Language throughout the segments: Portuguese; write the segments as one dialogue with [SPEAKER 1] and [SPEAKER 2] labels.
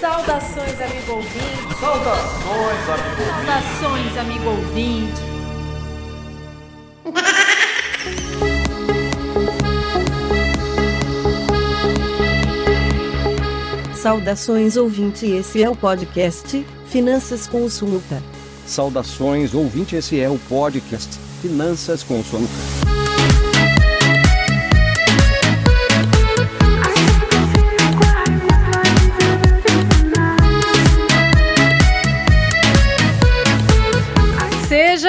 [SPEAKER 1] Saudações, amigo ouvinte.
[SPEAKER 2] Saudações, amigo ouvinte.
[SPEAKER 1] Saudações, amigo ouvinte.
[SPEAKER 3] Saudações ouvinte, esse é o podcast Finanças com o Sulta.
[SPEAKER 4] Saudações ouvinte, esse é o podcast Finanças com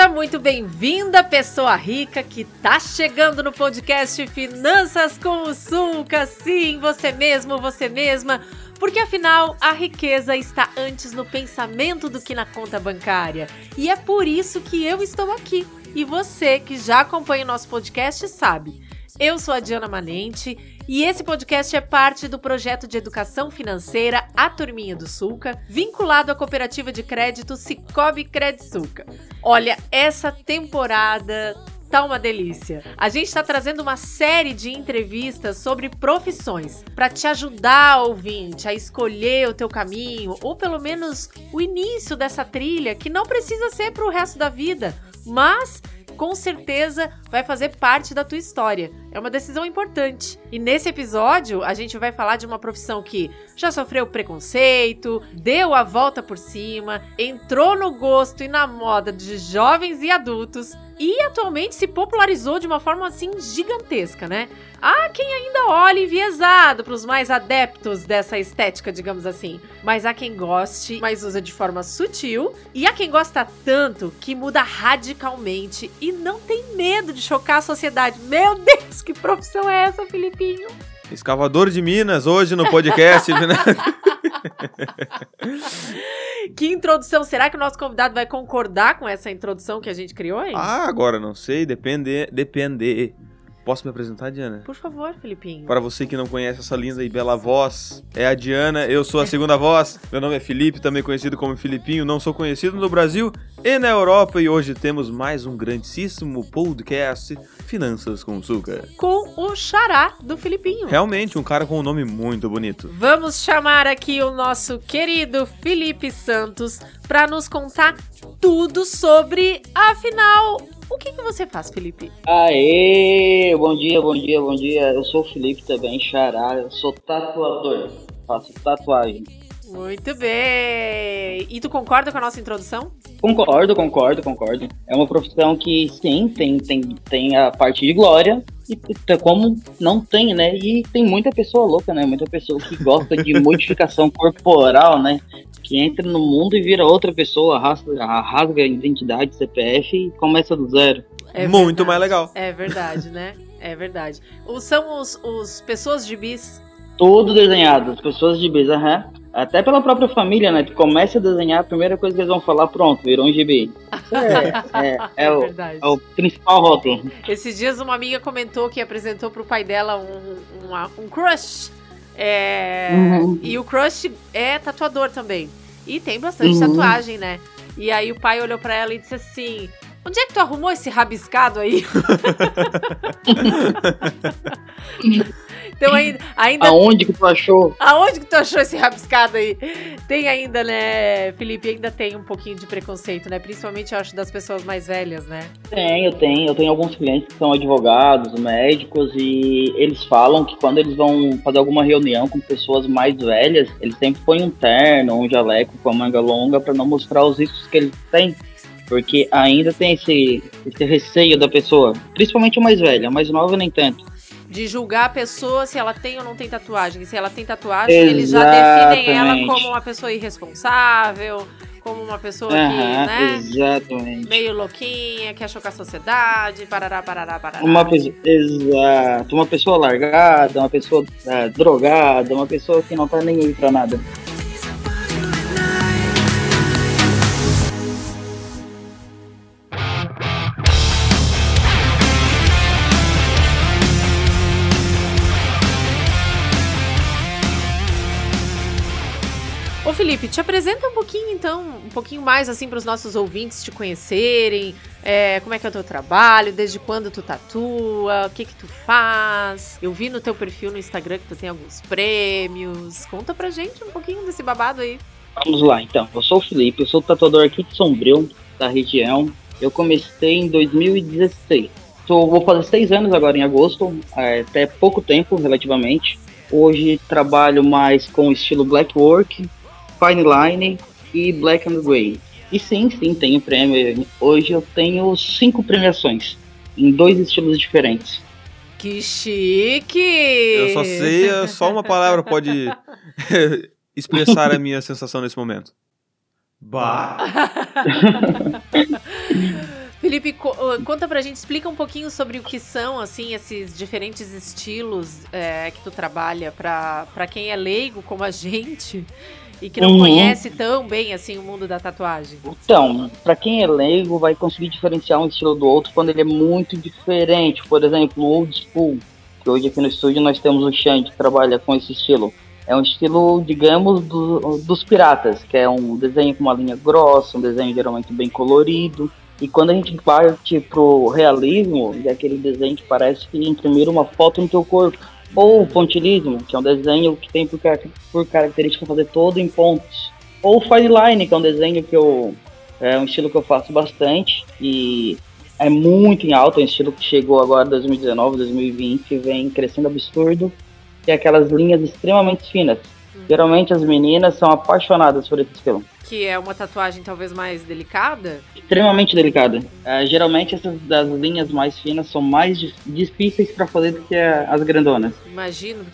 [SPEAKER 1] Seja muito bem-vinda, pessoa rica que tá chegando no podcast Finanças com o Sulca. Sim, você mesmo, você mesma. Porque afinal, a riqueza está antes no pensamento do que na conta bancária. E é por isso que eu estou aqui. E você que já acompanha o nosso podcast sabe. Eu sou a Diana Manente e esse podcast é parte do projeto de educação financeira A Turminha do Sulca, vinculado à cooperativa de crédito Cicobi Credsulca. Olha, essa temporada tá uma delícia. A gente está trazendo uma série de entrevistas sobre profissões para te ajudar, ouvinte, a escolher o teu caminho ou pelo menos o início dessa trilha que não precisa ser para o resto da vida, mas com certeza vai fazer parte da tua história. É uma decisão importante. E nesse episódio, a gente vai falar de uma profissão que já sofreu preconceito, deu a volta por cima, entrou no gosto e na moda de jovens e adultos e atualmente se popularizou de uma forma assim gigantesca, né? Há quem ainda olhe enviesado para os mais adeptos dessa estética, digamos assim. Mas há quem goste, mas usa de forma sutil. E há quem gosta tanto que muda radicalmente e não tem medo de chocar a sociedade. Meu Deus, que profissão é essa, Filipinho?
[SPEAKER 2] Escavador de Minas, hoje no podcast. né?
[SPEAKER 1] que introdução. Será que o nosso convidado vai concordar com essa introdução que a gente criou, hein?
[SPEAKER 2] ah, agora não sei, depende. Depende. Posso me apresentar, Diana?
[SPEAKER 1] Por favor, Filipinho.
[SPEAKER 2] Para você que não conhece essa linda e bela voz, é a Diana, eu sou a segunda voz. Meu nome é Felipe, também conhecido como Filipinho. Não sou conhecido no Brasil e na Europa. E hoje temos mais um grandíssimo podcast Finanças com Açúcar.
[SPEAKER 1] Com o xará do Filipinho.
[SPEAKER 2] Realmente, um cara com um nome muito bonito.
[SPEAKER 1] Vamos chamar aqui o nosso querido Felipe Santos para nos contar tudo sobre, afinal, o que, que você faz, Felipe?
[SPEAKER 5] Aê, bom dia, bom dia, bom dia. Eu sou o Felipe também, xará. Eu sou tatuador. Faço tatuagem.
[SPEAKER 1] Muito bem. E tu concorda com a nossa introdução?
[SPEAKER 5] Concordo, concordo, concordo. É uma profissão que sim, tem, tem, tem a parte de glória, e como não tem, né? E tem muita pessoa louca, né? Muita pessoa que gosta de modificação corporal, né? Que entra no mundo e vira outra pessoa, rasga, rasga a identidade, CPF e começa do zero.
[SPEAKER 1] É
[SPEAKER 2] muito
[SPEAKER 1] verdade.
[SPEAKER 2] mais legal.
[SPEAKER 1] É verdade, né? É verdade. São os, os pessoas de bis.
[SPEAKER 5] Tudo desenhado, as pessoas de bis, aham. Até pela própria família, né? Tu começa a desenhar, a primeira coisa que eles vão falar, pronto, virou um gibi. Isso É, é, é, o,
[SPEAKER 1] verdade.
[SPEAKER 5] é o principal rótulo.
[SPEAKER 1] Esses dias uma amiga comentou que apresentou pro pai dela um, uma- um crush. É,
[SPEAKER 5] Uhum.
[SPEAKER 1] E o crush é tatuador também. E tem bastante
[SPEAKER 5] Uhum.
[SPEAKER 1] tatuagem, né? E aí o pai olhou pra ela e disse assim: Onde é que tu arrumou esse rabiscado aí? então ainda, ainda
[SPEAKER 5] Aonde que tu achou?
[SPEAKER 1] Aonde que tu achou esse rabiscado aí? Tem ainda, né, Felipe? Ainda tem um pouquinho de preconceito, né? Principalmente, eu acho, das pessoas mais velhas, né?
[SPEAKER 5] Tenho, tenho. Eu tenho alguns clientes que são advogados, médicos, e eles falam que quando eles vão fazer alguma reunião com pessoas mais velhas, eles sempre põem um terno, um jaleco com a manga longa para não mostrar os riscos que eles têm. Porque ainda tem esse, esse receio da pessoa, principalmente a mais velha, a mais nova nem tanto.
[SPEAKER 1] De julgar a pessoa se ela tem ou não tem tatuagem. Se ela tem tatuagem, eles já definem ela
[SPEAKER 5] Exatamente.
[SPEAKER 1] como uma pessoa irresponsável, como uma pessoa que,
[SPEAKER 5] Aham,
[SPEAKER 1] né?
[SPEAKER 5] exatamente.
[SPEAKER 1] Meio louquinha, quer chocar a sociedade, parará, parará, parará.
[SPEAKER 5] Uma pessoa, exato, uma pessoa largada, uma pessoa ah, drogada, uma pessoa que não tá nem aí pra nada.
[SPEAKER 1] Felipe, te apresenta um pouquinho então, um pouquinho mais assim para os nossos ouvintes te conhecerem. É, como é que é o teu trabalho? Desde quando tu tatua? O que que tu faz? Eu vi no teu perfil no Instagram que tu tem alguns prêmios. Conta pra gente um pouquinho desse babado aí.
[SPEAKER 5] Vamos lá, então. Eu sou o Felipe, eu sou tatuador aqui de Sombrio, da região. Eu comecei em 2016. Tô, vou fazer seis anos agora em agosto, é, até pouco tempo relativamente. Hoje trabalho mais com estilo black work, fine line e black and gray. E sim, sim, tenho prêmio. Hoje eu tenho cinco premiações em dois estilos diferentes.
[SPEAKER 1] Que chique!
[SPEAKER 2] Eu só sei, só uma palavra pode expressar a minha sensação nesse momento. Bah!
[SPEAKER 1] Felipe, co conta pra gente, explica um pouquinho sobre o que são, assim, esses diferentes estilos é, que tu trabalha pra, pra quem é leigo como a gente e que não uhum. conhece tão bem, assim, o mundo da tatuagem.
[SPEAKER 5] Então, pra quem é leigo, vai conseguir diferenciar um estilo do outro quando ele é muito diferente. Por exemplo, o old school, que hoje aqui no estúdio nós temos o Xande que trabalha com esse estilo. É um estilo, digamos, do, dos piratas, que é um desenho com uma linha grossa, um desenho geralmente bem colorido. E quando a gente parte pro realismo, é aquele desenho que parece que imprimir uma foto no teu corpo. Ou o pontilismo, que é um desenho que tem por, por característica fazer todo em pontos. Ou o fine line, que é um desenho que eu. É um estilo que eu faço bastante. E é muito em alta, é um estilo que chegou agora 2019, 2020, vem crescendo absurdo que é aquelas linhas extremamente finas. Geralmente as meninas são apaixonadas por esse estilo.
[SPEAKER 1] Que é uma tatuagem talvez mais delicada?
[SPEAKER 5] Extremamente delicada. É, geralmente essas das linhas mais finas são mais difíceis para fazer do que as grandonas.
[SPEAKER 1] Imagino,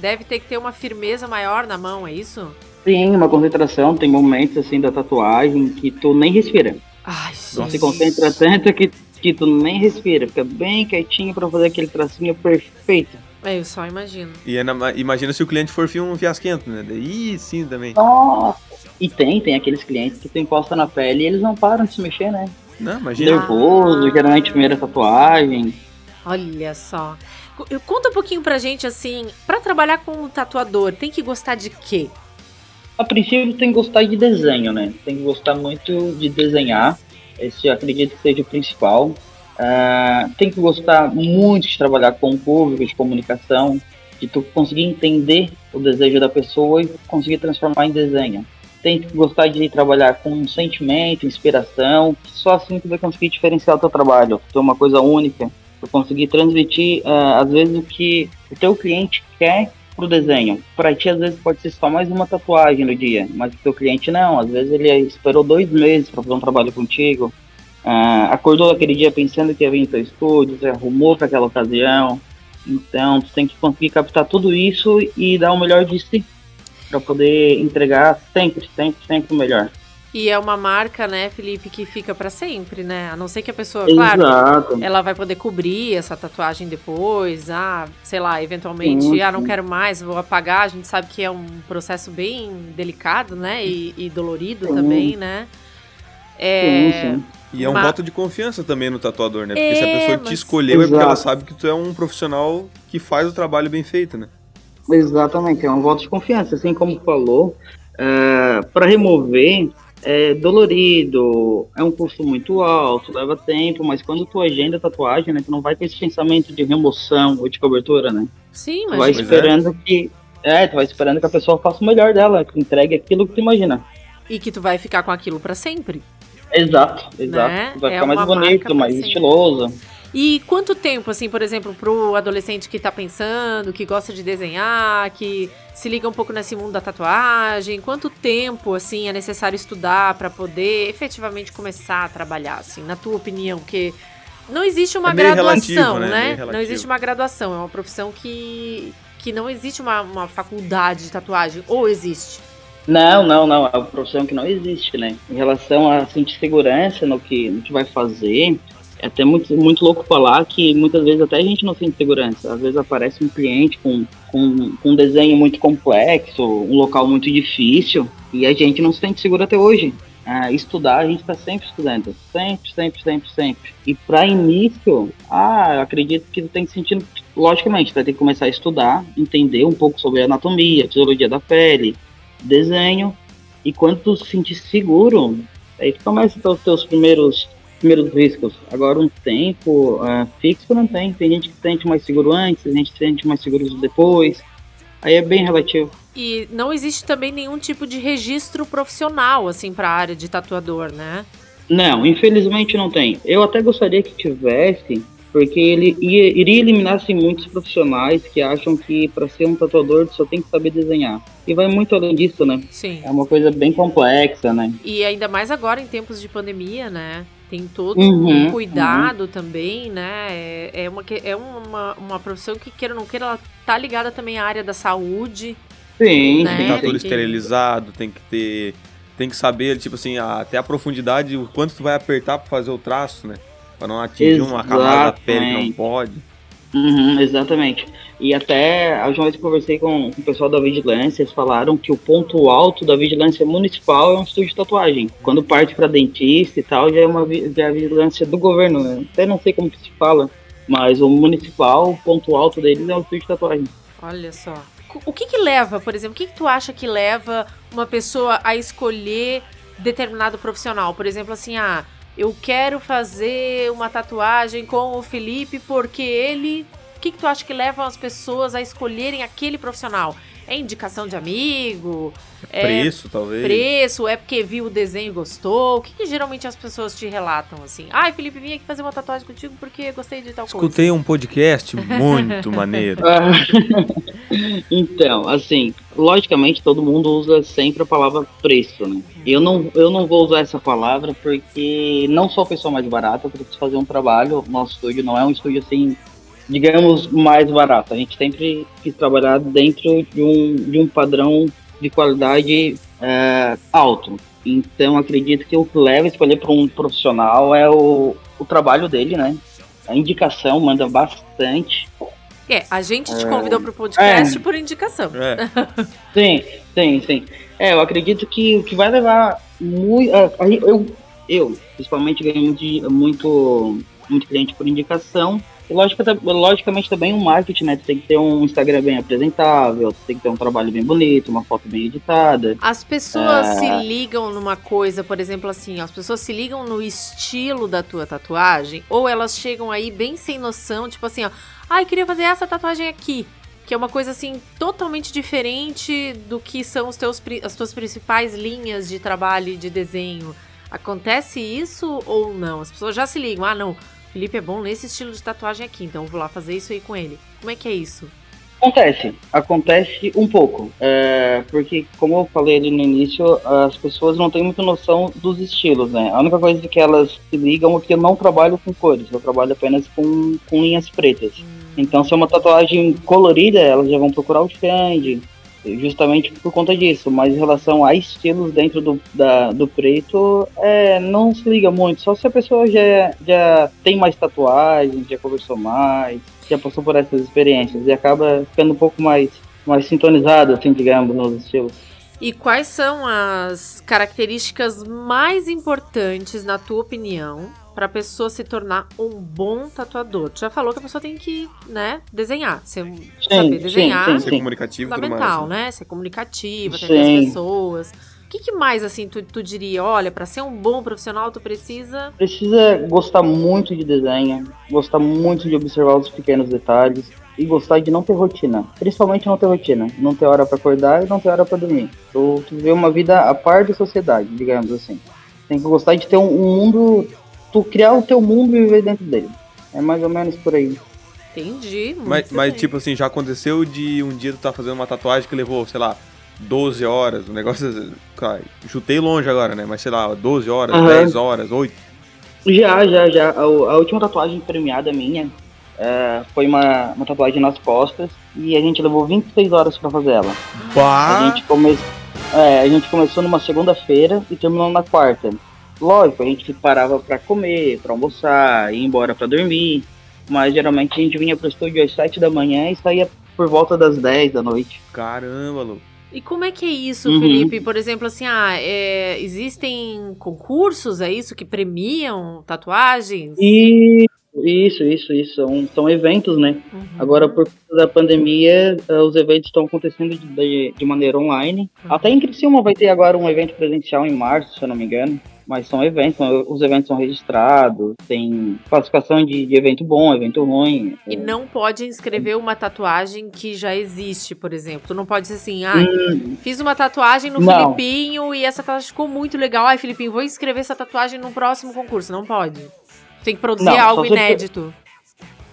[SPEAKER 1] deve ter que ter uma firmeza maior na mão, é isso?
[SPEAKER 5] Sim, uma concentração. Tem momentos assim da tatuagem que tu nem respira.
[SPEAKER 1] Ai,
[SPEAKER 5] Não se concentra tanto que, que tu nem respira. Fica bem quietinho para fazer aquele tracinho perfeito.
[SPEAKER 1] É, eu só imagino.
[SPEAKER 2] E é na, imagina se o cliente for um fiasquento, né? Daí sim também.
[SPEAKER 5] Nossa! E tem, tem aqueles clientes que tu encosta na pele e eles não param de se mexer, né?
[SPEAKER 2] Não, imagina.
[SPEAKER 5] Nervoso, ah. geralmente primeira tatuagem.
[SPEAKER 1] Olha só. Conta um pouquinho pra gente, assim, para trabalhar com um tatuador, tem que gostar de quê?
[SPEAKER 5] A princípio tem que gostar de desenho, né? Tem que gostar muito de desenhar. Esse eu acredito que seja o principal. Uh, tem que gostar muito de trabalhar com o público, de comunicação, de tu conseguir entender o desejo da pessoa e conseguir transformar em desenho. Tem que gostar de trabalhar com sentimento, inspiração, só assim tu vai conseguir diferenciar o teu trabalho, ter uma coisa única, tu conseguir transmitir, uh, às vezes, o que o teu cliente quer pro desenho. Para ti, às vezes, pode ser só mais uma tatuagem no dia, mas o teu cliente não. Às vezes, ele esperou dois meses para fazer um trabalho contigo. Ah, acordou aquele dia pensando que ia vir em teu estúdio, você arrumou para aquela ocasião. Então, tu tem que conseguir captar tudo isso e dar o melhor de si para poder entregar sempre, sempre, sempre o melhor.
[SPEAKER 1] E é uma marca, né, Felipe, que fica para sempre, né? A não ser que a pessoa, Exato. claro, ela vai poder cobrir essa tatuagem depois, ah, sei lá, eventualmente, sim, ah, não quero mais, vou apagar. A gente sabe que é um processo bem delicado, né, e, e dolorido sim. também, né?
[SPEAKER 2] É, sim, sim. E é um voto de confiança também no tatuador, né? Porque é, se a é, pessoa te escolheu Exato. é porque ela sabe que tu é um profissional que faz o trabalho bem feito, né?
[SPEAKER 5] Exatamente, é um voto de confiança. Assim como falou, é, para remover é dolorido, é um custo muito alto, leva tempo, mas quando tu agenda a tatuagem, né, tu não vai ter esse pensamento de remoção ou de cobertura, né?
[SPEAKER 1] Sim,
[SPEAKER 5] mas... Tu vai é. esperando é. que... É, tu vai esperando que a pessoa faça o melhor dela, que entregue aquilo que tu imagina.
[SPEAKER 1] E que tu vai ficar com aquilo para sempre.
[SPEAKER 5] Exato, exato. Né? Vai é ficar mais bonito, mais estiloso.
[SPEAKER 1] E quanto tempo, assim, por exemplo, pro adolescente que tá pensando, que gosta de desenhar, que se liga um pouco nesse mundo da tatuagem, quanto tempo, assim, é necessário estudar para poder efetivamente começar a trabalhar, assim, na tua opinião? Porque não existe uma é graduação, relativo, né? né? Não existe uma graduação, é uma profissão que, que não existe uma, uma faculdade de tatuagem, ou existe?
[SPEAKER 5] Não, não, não. É uma profissão que não existe, né? Em relação a sentir segurança no que, que vai fazer, é até muito, muito louco falar que muitas vezes até a gente não sente segurança. Às vezes aparece um cliente com, com, com um desenho muito complexo, um local muito difícil, e a gente não se sente seguro até hoje. Ah, estudar, a gente está sempre estudando. Sempre, sempre, sempre, sempre. E para início, ah, acredito que tu tem que sentir. Logicamente, vai ter que começar a estudar, entender um pouco sobre anatomia, fisiologia da pele, desenho E quando tu se sentir seguro, aí tu começa os teus primeiros, primeiros riscos. Agora, um tempo uh, fixo não tem. Tem gente que se sente mais seguro antes, tem gente que se sente mais seguro depois. Aí é bem relativo.
[SPEAKER 1] E não existe também nenhum tipo de registro profissional, assim, para a área de tatuador, né?
[SPEAKER 5] Não, infelizmente não tem. Eu até gostaria que tivesse, porque ele ia, iria eliminar assim, muitos profissionais que acham que para ser um tatuador só tem que saber desenhar. E vai muito além disso, né?
[SPEAKER 1] Sim.
[SPEAKER 5] É uma coisa bem complexa, né?
[SPEAKER 1] E ainda mais agora em tempos de pandemia, né? Tem todo
[SPEAKER 5] Uhum,
[SPEAKER 1] um cuidado também, né? É, é, uma, é uma, uma profissão que, queira ou não queira, ela tá ligada também à área da saúde.
[SPEAKER 5] Sim,
[SPEAKER 1] Né?
[SPEAKER 2] Tem que estar tudo esterilizado, tem que ter. Tem que saber, tipo assim, até a profundidade, o quanto tu vai apertar pra fazer o traço, né? Pra não atingir uma camada da pele que não
[SPEAKER 5] Exatamente.
[SPEAKER 2] pode.
[SPEAKER 5] Uhum, exatamente. E até a última vez que conversei com, com o pessoal da vigilância, eles falaram que o ponto alto da vigilância municipal é um estúdio de tatuagem. Quando parte para dentista e tal, já é uma já é a vigilância do governo, né? Até não sei como que se fala, mas o municipal, o ponto alto deles é um estúdio de tatuagem.
[SPEAKER 1] Olha só. O que que leva, por exemplo, o que que tu acha que leva uma pessoa a escolher determinado profissional? Por exemplo, assim, ah, eu quero fazer uma tatuagem com o Felipe porque ele... O que que tu acha que leva as pessoas a escolherem aquele profissional? É indicação de amigo? É
[SPEAKER 2] Preço, talvez.
[SPEAKER 1] preço? É porque viu o desenho e gostou? O que, que geralmente as pessoas te relatam assim? Ai, Felipe, vim aqui fazer uma tatuagem contigo porque gostei de tal coisa.
[SPEAKER 2] Escutei um podcast muito maneiro.
[SPEAKER 5] Ah, então, assim, logicamente todo mundo usa sempre a palavra preço, né? Eu não, eu não vou usar essa palavra porque não sou a pessoa mais barata, eu preciso fazer um trabalho. Nosso estúdio não é um estúdio assim, digamos, mais barato. A gente sempre quis trabalhar dentro de um, de um padrão de qualidade é, alto. Então, acredito que o que leva a escolher para um profissional é o, o trabalho dele, né? A indicação manda bastante.
[SPEAKER 1] É, a gente te convidou pro podcast por indicação.
[SPEAKER 2] É.
[SPEAKER 5] Sim, sim, sim. É, eu acredito que o que vai levar muito. Eu, eu, principalmente, ganho muito, muito, muito cliente por indicação. E logicamente também um marketing, né? Tu tem que ter um Instagram bem apresentável, tu tem que ter um trabalho bem bonito, uma foto bem editada.
[SPEAKER 1] As pessoas
[SPEAKER 5] Ah.
[SPEAKER 1] se ligam numa coisa, por exemplo, assim, as pessoas se ligam no estilo da tua tatuagem, ou elas chegam aí bem sem noção, tipo assim, ó, ai, queria fazer essa tatuagem aqui. Que é uma coisa assim totalmente diferente do que são os teus, as tuas principais linhas de trabalho e de desenho. Acontece isso ou não? As pessoas já se ligam, ah, não, Felipe é bom nesse estilo de tatuagem aqui, então eu vou lá fazer isso aí com ele. Como é que é isso?
[SPEAKER 5] Acontece, acontece um pouco. É, porque, como eu falei ali no início, as pessoas não têm muita noção dos estilos, né? A única coisa que elas se ligam é que eu não trabalho com cores, eu trabalho apenas com, com linhas pretas. Então, se é uma tatuagem colorida, elas já vão procurar o Xande, justamente por conta disso. Mas em relação a estilos dentro do, da, do preto, é, não se liga muito. Só se a pessoa já, já tem mais tatuagens, já conversou mais, já passou por essas experiências e acaba ficando um pouco mais, mais sintonizado, assim, digamos, nos estilos.
[SPEAKER 1] E quais são as características mais importantes, na tua opinião, para a pessoa se tornar um bom tatuador? Tu já falou que a pessoa tem que, né, desenhar, ser, saber
[SPEAKER 5] sim,
[SPEAKER 1] desenhar,
[SPEAKER 5] sim,
[SPEAKER 2] Ser
[SPEAKER 5] sim.
[SPEAKER 2] comunicativo e tudo mais.
[SPEAKER 1] fundamental,
[SPEAKER 2] né?
[SPEAKER 1] né? Ser comunicativa, atender as pessoas. O que, que mais, assim, tu, tu diria? Olha, para ser um bom profissional, tu precisa...
[SPEAKER 5] Precisa gostar muito de desenho, gostar muito de observar os pequenos detalhes e gostar de não ter rotina. Principalmente não ter rotina. Não ter hora para acordar e não ter hora para dormir. Tu, tu viver uma vida a par da sociedade, digamos assim. Tem que gostar de ter um, um mundo. Tu criar o teu mundo e viver dentro dele. É mais ou menos por aí.
[SPEAKER 1] Entendi.
[SPEAKER 2] Mas, mas, tipo assim, já aconteceu de um dia tu tá fazendo uma tatuagem que levou, sei lá, 12 horas. O negócio. Cara, chutei longe agora, né? Mas sei lá, 12 horas,
[SPEAKER 5] Aham.
[SPEAKER 2] 10 horas, 8.
[SPEAKER 5] Já, já, já. A, a última tatuagem premiada minha é, foi uma, uma tatuagem nas costas e a gente levou 26 horas para fazer ela. A
[SPEAKER 2] Bah!
[SPEAKER 5] gente, come... é, a gente começou numa segunda-feira e terminou na quarta. Lógico, a gente parava pra comer, pra almoçar, ir embora pra dormir. Mas geralmente a gente vinha pro estúdio às 7 da manhã e saía por volta das 10 da noite.
[SPEAKER 2] Caramba, louco.
[SPEAKER 1] E como é que é isso,
[SPEAKER 5] Uhum.
[SPEAKER 1] Felipe? Por exemplo, assim, ah, é, existem concursos, é isso, que premiam tatuagens?
[SPEAKER 5] E Isso, isso, isso. São, são eventos, né?
[SPEAKER 1] Uhum.
[SPEAKER 5] Agora, por conta da pandemia, eh, os eventos estão acontecendo de, de, de maneira online.
[SPEAKER 1] Uhum.
[SPEAKER 5] Até em Criciúma vai ter agora um evento presencial em março, se eu não me engano. Mas são eventos, são- os eventos são registrados, tem classificação de, de evento bom, evento ruim.
[SPEAKER 1] E não pode inscrever uma tatuagem que já existe, por exemplo. Tu não pode ser assim, ah,
[SPEAKER 5] Hum,
[SPEAKER 1] fiz uma tatuagem no
[SPEAKER 5] Não.
[SPEAKER 1] Filipinho e essa tatuagem ficou muito legal. Ai, Filipinho, vou inscrever essa tatuagem no próximo concurso. Não pode. Tem que produzir
[SPEAKER 5] Não,
[SPEAKER 1] algo inédito.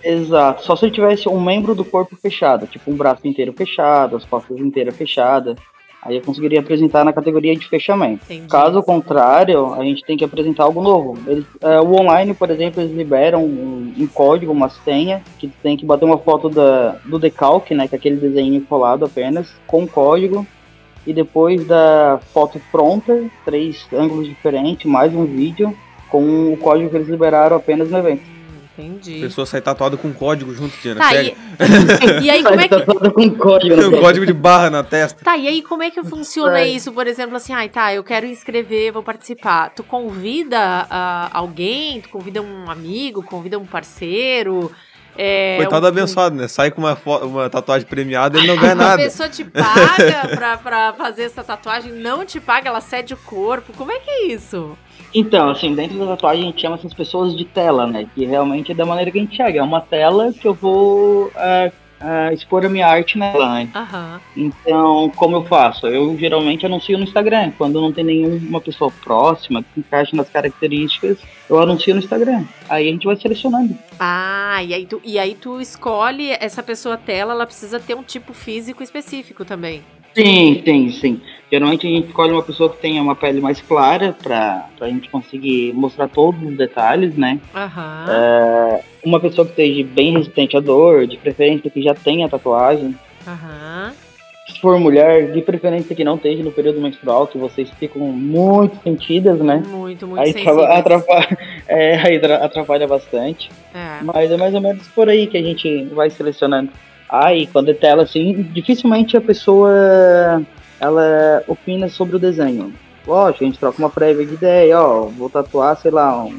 [SPEAKER 5] exato. Só se ele tivesse um membro do corpo fechado, tipo um braço inteiro fechado, as costas inteiras fechadas. Aí eu conseguiria apresentar na categoria de fechamento.
[SPEAKER 1] Entendi.
[SPEAKER 5] Caso contrário, a gente tem que apresentar algo novo. Eles, é, o online, por exemplo, eles liberam um, um código, uma senha, que tem que bater uma foto da, do decalque, né, que é aquele desenho colado apenas, com código. E depois da foto pronta, três ângulos diferentes, mais um vídeo, com o código que eles liberaram apenas no evento.
[SPEAKER 1] Entendi.
[SPEAKER 2] A pessoa sai tatuada com código junto, Diana.
[SPEAKER 1] Tá,
[SPEAKER 2] Pega.
[SPEAKER 1] e, e aí como é que.
[SPEAKER 5] Tá todo com código.
[SPEAKER 2] Tem um código de barra na testa.
[SPEAKER 1] Tá, e aí como é que funciona
[SPEAKER 5] É.
[SPEAKER 1] isso? Por exemplo, assim, ai, tá, eu quero inscrever, vou participar. Tu convida ah, alguém, tu convida um amigo, convida um parceiro. É,
[SPEAKER 2] Coitado
[SPEAKER 1] um-
[SPEAKER 2] abençoado, né? Sai com uma, uma tatuagem premiada e ele não ganha
[SPEAKER 1] A
[SPEAKER 2] nada.
[SPEAKER 1] pessoa te paga pra, pra fazer essa tatuagem, não te paga, ela cede o corpo. Como é que é isso?
[SPEAKER 5] Então, assim, dentro da tatuagem a gente chama essas pessoas de tela, né? Que realmente é da maneira que a gente chega. É uma tela que eu vou ah, ah, expor a minha arte nela, né?
[SPEAKER 1] Aham.
[SPEAKER 5] Então, como eu faço? Eu geralmente anuncio no Instagram. Quando não tem nenhuma pessoa próxima que encaixe nas características, eu anuncio no Instagram. Aí a gente vai selecionando.
[SPEAKER 1] Ah, e aí, tu, e aí tu escolhe essa pessoa tela, ela precisa ter um tipo físico específico também.
[SPEAKER 5] Sim, sim, sim. Geralmente a gente escolhe uma pessoa que tenha uma pele mais clara pra, pra gente conseguir mostrar todos os detalhes, né? É, uma pessoa que esteja bem resistente à dor, de preferência que já tenha tatuagem.
[SPEAKER 1] Aham.
[SPEAKER 5] Se for mulher, de preferência que não esteja no período menstrual, que vocês ficam muito sentidas, né?
[SPEAKER 1] Muito, muito
[SPEAKER 5] Aí atrapalha, é, aí atra- atrapalha bastante.
[SPEAKER 1] É.
[SPEAKER 5] Mas é mais ou menos por aí que a gente vai selecionando. Aí, quando é tela assim, dificilmente a pessoa ela opina sobre o desenho. Lógico, a gente troca uma prévia de ideia, ó, vou tatuar, sei lá, um,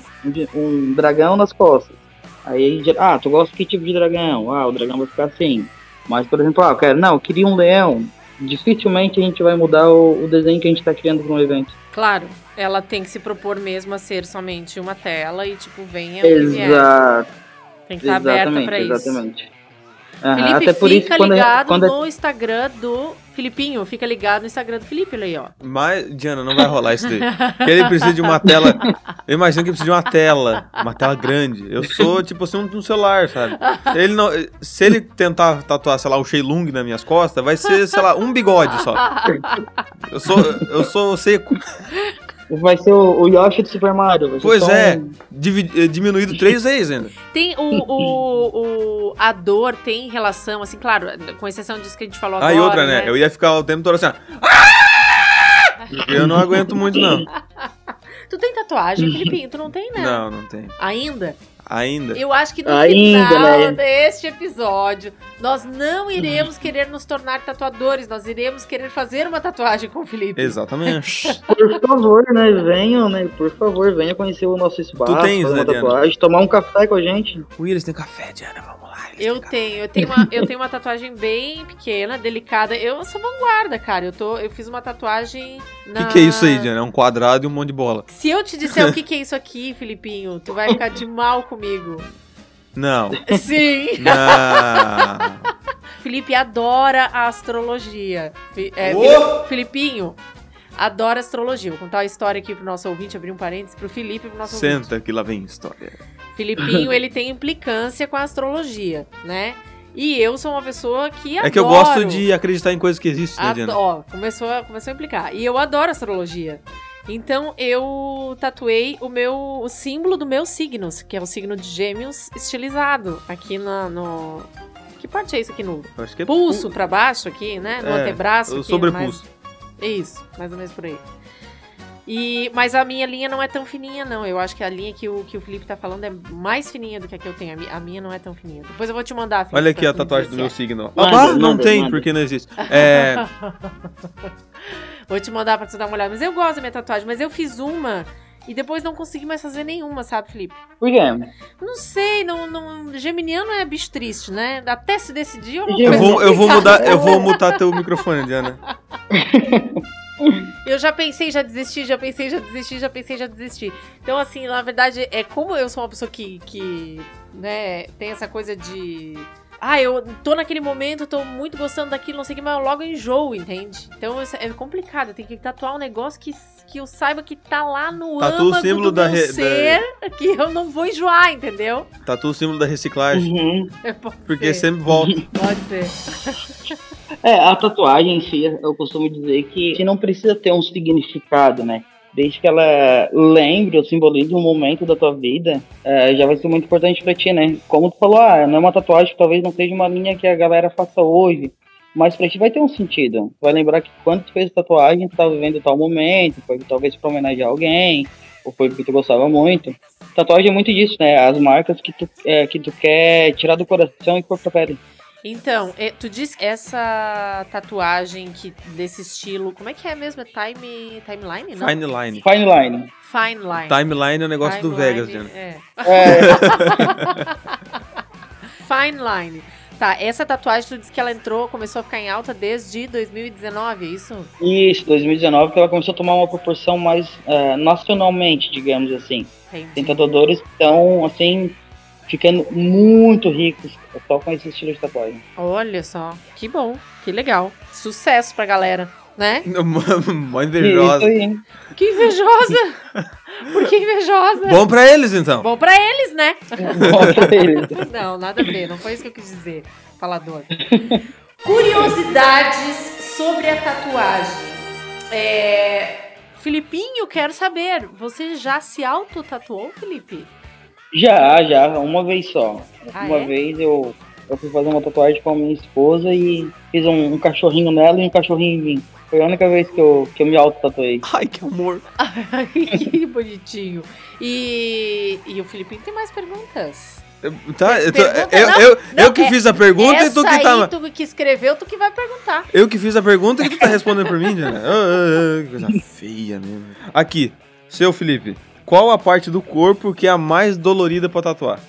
[SPEAKER 5] um dragão nas costas. Aí, a gente, ah, tu gosta de que tipo de dragão? Ah, o dragão vai ficar assim. Mas, por exemplo, ah, eu quero, não, eu queria um leão. Dificilmente a gente vai mudar o, o desenho que a gente tá criando para um evento.
[SPEAKER 1] Claro, ela tem que se propor mesmo a ser somente uma tela e, tipo, venha.
[SPEAKER 5] Exato,
[SPEAKER 1] Tem que estar aberta pra isso.
[SPEAKER 5] exatamente.
[SPEAKER 1] Felipe,
[SPEAKER 5] até por
[SPEAKER 1] fica
[SPEAKER 5] isso, quando,
[SPEAKER 1] ligado
[SPEAKER 5] quando é
[SPEAKER 1] no Instagram do Filipinho. Fica ligado no Instagram do Felipe aí, ó.
[SPEAKER 2] Mas, Diana, não vai rolar isso daí. Porque ele precisa de uma tela. Eu imagino que ele precisa de uma tela. Uma tela grande. Eu sou, tipo assim, um, um celular, sabe? Ele não, se ele tentar tatuar, sei lá, o Sheilung nas minhas costas, vai ser, sei lá, um bigode só. Eu sou, eu sou seco.
[SPEAKER 5] Vai ser o, o Yoshi do Super Mario.
[SPEAKER 2] Pois é,
[SPEAKER 5] um-
[SPEAKER 2] divi- eh, diminuído três vezes ainda.
[SPEAKER 1] Tem o, o, o- A dor tem relação, assim, claro, com exceção disso que a gente falou agora.
[SPEAKER 2] Ah, e outra, né? Eu ia ficar o tempo todo assim. "Ah!" Eu não aguento muito, não.
[SPEAKER 1] Tu tem tatuagem, Filipinho? Tu não tem, né?
[SPEAKER 2] Não, não tem.
[SPEAKER 1] Ainda?
[SPEAKER 2] Ainda.
[SPEAKER 1] Eu acho que no
[SPEAKER 5] Ainda,
[SPEAKER 1] final
[SPEAKER 5] né?
[SPEAKER 1] deste episódio, nós não iremos querer nos tornar tatuadores, nós iremos querer fazer uma tatuagem com o Felipe.
[SPEAKER 2] Exatamente.
[SPEAKER 5] Por favor, né? Venham, né? Por favor, venha conhecer o nosso espaço.
[SPEAKER 2] Tu tens,
[SPEAKER 5] fazer
[SPEAKER 2] né,
[SPEAKER 5] tatuagem, tomar um café com a gente.
[SPEAKER 2] O Willis tem café, Diana, vamos
[SPEAKER 1] Eu tenho, eu tenho uma, eu tenho uma tatuagem bem pequena, delicada. Eu sou vanguarda, cara. Eu tô, eu fiz uma tatuagem
[SPEAKER 2] O
[SPEAKER 1] na
[SPEAKER 2] que, que é isso aí, Diana? É um quadrado e um monte de bola.
[SPEAKER 1] Se eu te disser o que, que é isso aqui, Filipinho, tu vai ficar de mal comigo.
[SPEAKER 2] Não.
[SPEAKER 1] Sim.
[SPEAKER 2] Não.
[SPEAKER 1] Felipe adora a astrologia. É, Filipinho adora astrologia. Vou contar a história aqui pro nosso ouvinte, abrir um parênteses pro Felipe e pro nosso ouvinte.
[SPEAKER 2] Senta que lá vem história.
[SPEAKER 1] Filipinho, ele tem implicância com a astrologia, né? E eu sou uma pessoa que adoro.
[SPEAKER 2] É que eu gosto de acreditar em coisas que existem, né, Diana?
[SPEAKER 1] Ó, começou a, começou a implicar. E eu adoro astrologia. Então eu tatuei o meu o símbolo do meu signo, que é o signo de Gêmeos estilizado aqui na, no que parte é isso aqui no
[SPEAKER 2] Acho que é
[SPEAKER 1] pulso pra baixo aqui, né? No
[SPEAKER 2] É,
[SPEAKER 1] antebraço
[SPEAKER 2] o
[SPEAKER 1] aqui,
[SPEAKER 2] sobrepulso.
[SPEAKER 1] mais- Isso, mais ou menos por aí. E, mas a minha linha não é tão fininha, não. Eu acho que a linha que o, que o Felipe tá falando é mais fininha do que a que eu tenho. A mi- A minha não é tão fininha. Depois eu vou te mandar, Felipe.
[SPEAKER 2] Olha aqui a
[SPEAKER 1] tu
[SPEAKER 2] tatuagem do meu
[SPEAKER 1] é.
[SPEAKER 2] signo. Ah, não tem,
[SPEAKER 5] manda.
[SPEAKER 2] porque não existe. É,
[SPEAKER 1] Vou te mandar pra tu dar uma olhada. Mas eu gosto da minha tatuagem. Mas eu fiz uma e depois não consegui mais fazer nenhuma, sabe, Felipe?
[SPEAKER 5] Por quê?
[SPEAKER 1] Não sei, não, não, geminiano é bicho triste, né? Até se decidir, eu não
[SPEAKER 5] Eu
[SPEAKER 2] vou, eu vou mudar, eu vou mutar teu microfone, Diana.
[SPEAKER 1] Eu já pensei, já desisti, já pensei, já desisti, já pensei, já desisti. Então, assim, na verdade, é como eu sou uma pessoa que, que né, tem essa coisa de. Ah, eu tô naquele momento, tô muito gostando daquilo, não sei o que, mas eu logo enjoo, entende? Então é complicado, tenho que tatuar um negócio que, que eu saiba que tá lá no
[SPEAKER 2] Tatua o
[SPEAKER 1] âmago
[SPEAKER 2] símbolo
[SPEAKER 1] do
[SPEAKER 2] da
[SPEAKER 1] meu
[SPEAKER 2] re- da-
[SPEAKER 1] ser, que eu não vou enjoar, entendeu?
[SPEAKER 2] Tatu o símbolo da reciclagem.
[SPEAKER 5] Uhum.
[SPEAKER 1] Pode
[SPEAKER 2] Porque
[SPEAKER 1] ser,
[SPEAKER 2] sempre volta.
[SPEAKER 1] Pode ser.
[SPEAKER 5] É, a tatuagem em si, eu costumo dizer que, que não precisa ter um significado, né? Desde que ela lembre ou simbolize um momento da tua vida, é, já vai ser muito importante pra ti, né? Como tu falou, ah, não é uma tatuagem que talvez não seja uma linha que a galera faça hoje, mas pra ti vai ter um sentido. Tu vai lembrar que quando tu fez a tatuagem, tu tava vivendo tal momento, foi talvez pra homenagear alguém, ou foi porque tu gostava muito. Tatuagem é muito disso, né? As marcas que tu, é, que tu quer tirar do coração e pôr pra pele.
[SPEAKER 1] Então, é, tu disse que essa tatuagem que, desse estilo, como é que é mesmo? É time, timeline, não?
[SPEAKER 2] Fine line.
[SPEAKER 5] Fine line.
[SPEAKER 1] Fine line.
[SPEAKER 2] Timeline é o negócio do
[SPEAKER 1] Timeline,
[SPEAKER 2] Vegas, Diana.
[SPEAKER 1] É.
[SPEAKER 5] É,
[SPEAKER 1] Fine line. Tá, essa tatuagem tu disse que ela entrou, começou a ficar em alta desde 2019, é isso?
[SPEAKER 5] Isso, 2019, que ela começou a tomar uma proporção mais eh, nacionalmente, digamos assim. Tem
[SPEAKER 1] Entendi.
[SPEAKER 5] tatuadores que estão, assim, ficando muito ricos só com esse estilo de tatuagem.
[SPEAKER 1] Olha só, que bom, que legal. Sucesso pra galera, né?
[SPEAKER 2] Mó invejosa.
[SPEAKER 1] Que invejosa! Por que invejosa?
[SPEAKER 2] Bom pra eles, então.
[SPEAKER 1] Bom pra eles, né?
[SPEAKER 5] Bom pra eles.
[SPEAKER 1] Não, nada a ver, não foi isso que eu quis dizer, falador. Curiosidades sobre a tatuagem. É... Filipinho, quero saber, você já se auto-tatuou, Felipe?
[SPEAKER 5] Já, já, uma vez só.
[SPEAKER 1] Ah,
[SPEAKER 5] uma
[SPEAKER 1] é?
[SPEAKER 5] vez eu, eu fui fazer uma tatuagem com a minha esposa e fiz um, um cachorrinho nela e um cachorrinho em mim. Foi a única vez que eu, que eu me auto-tatuei.
[SPEAKER 2] Ai, que amor.
[SPEAKER 1] Ai, que bonitinho. E, e o Filipinho tem mais perguntas.
[SPEAKER 2] Eu- Tá, eu, tô-
[SPEAKER 1] Pergunta,
[SPEAKER 2] eu,
[SPEAKER 1] não,
[SPEAKER 2] eu,
[SPEAKER 1] não,
[SPEAKER 2] eu que
[SPEAKER 1] é-
[SPEAKER 2] fiz a pergunta e tu que
[SPEAKER 1] aí,
[SPEAKER 2] tá.
[SPEAKER 1] tu que escreveu, tu que vai perguntar.
[SPEAKER 2] Eu que fiz a pergunta e tu tá respondendo por mim, Diana. Ah, ah, que coisa feia mesmo. Aqui, seu Felipe, qual a parte do corpo que é a mais dolorida pra tatuar?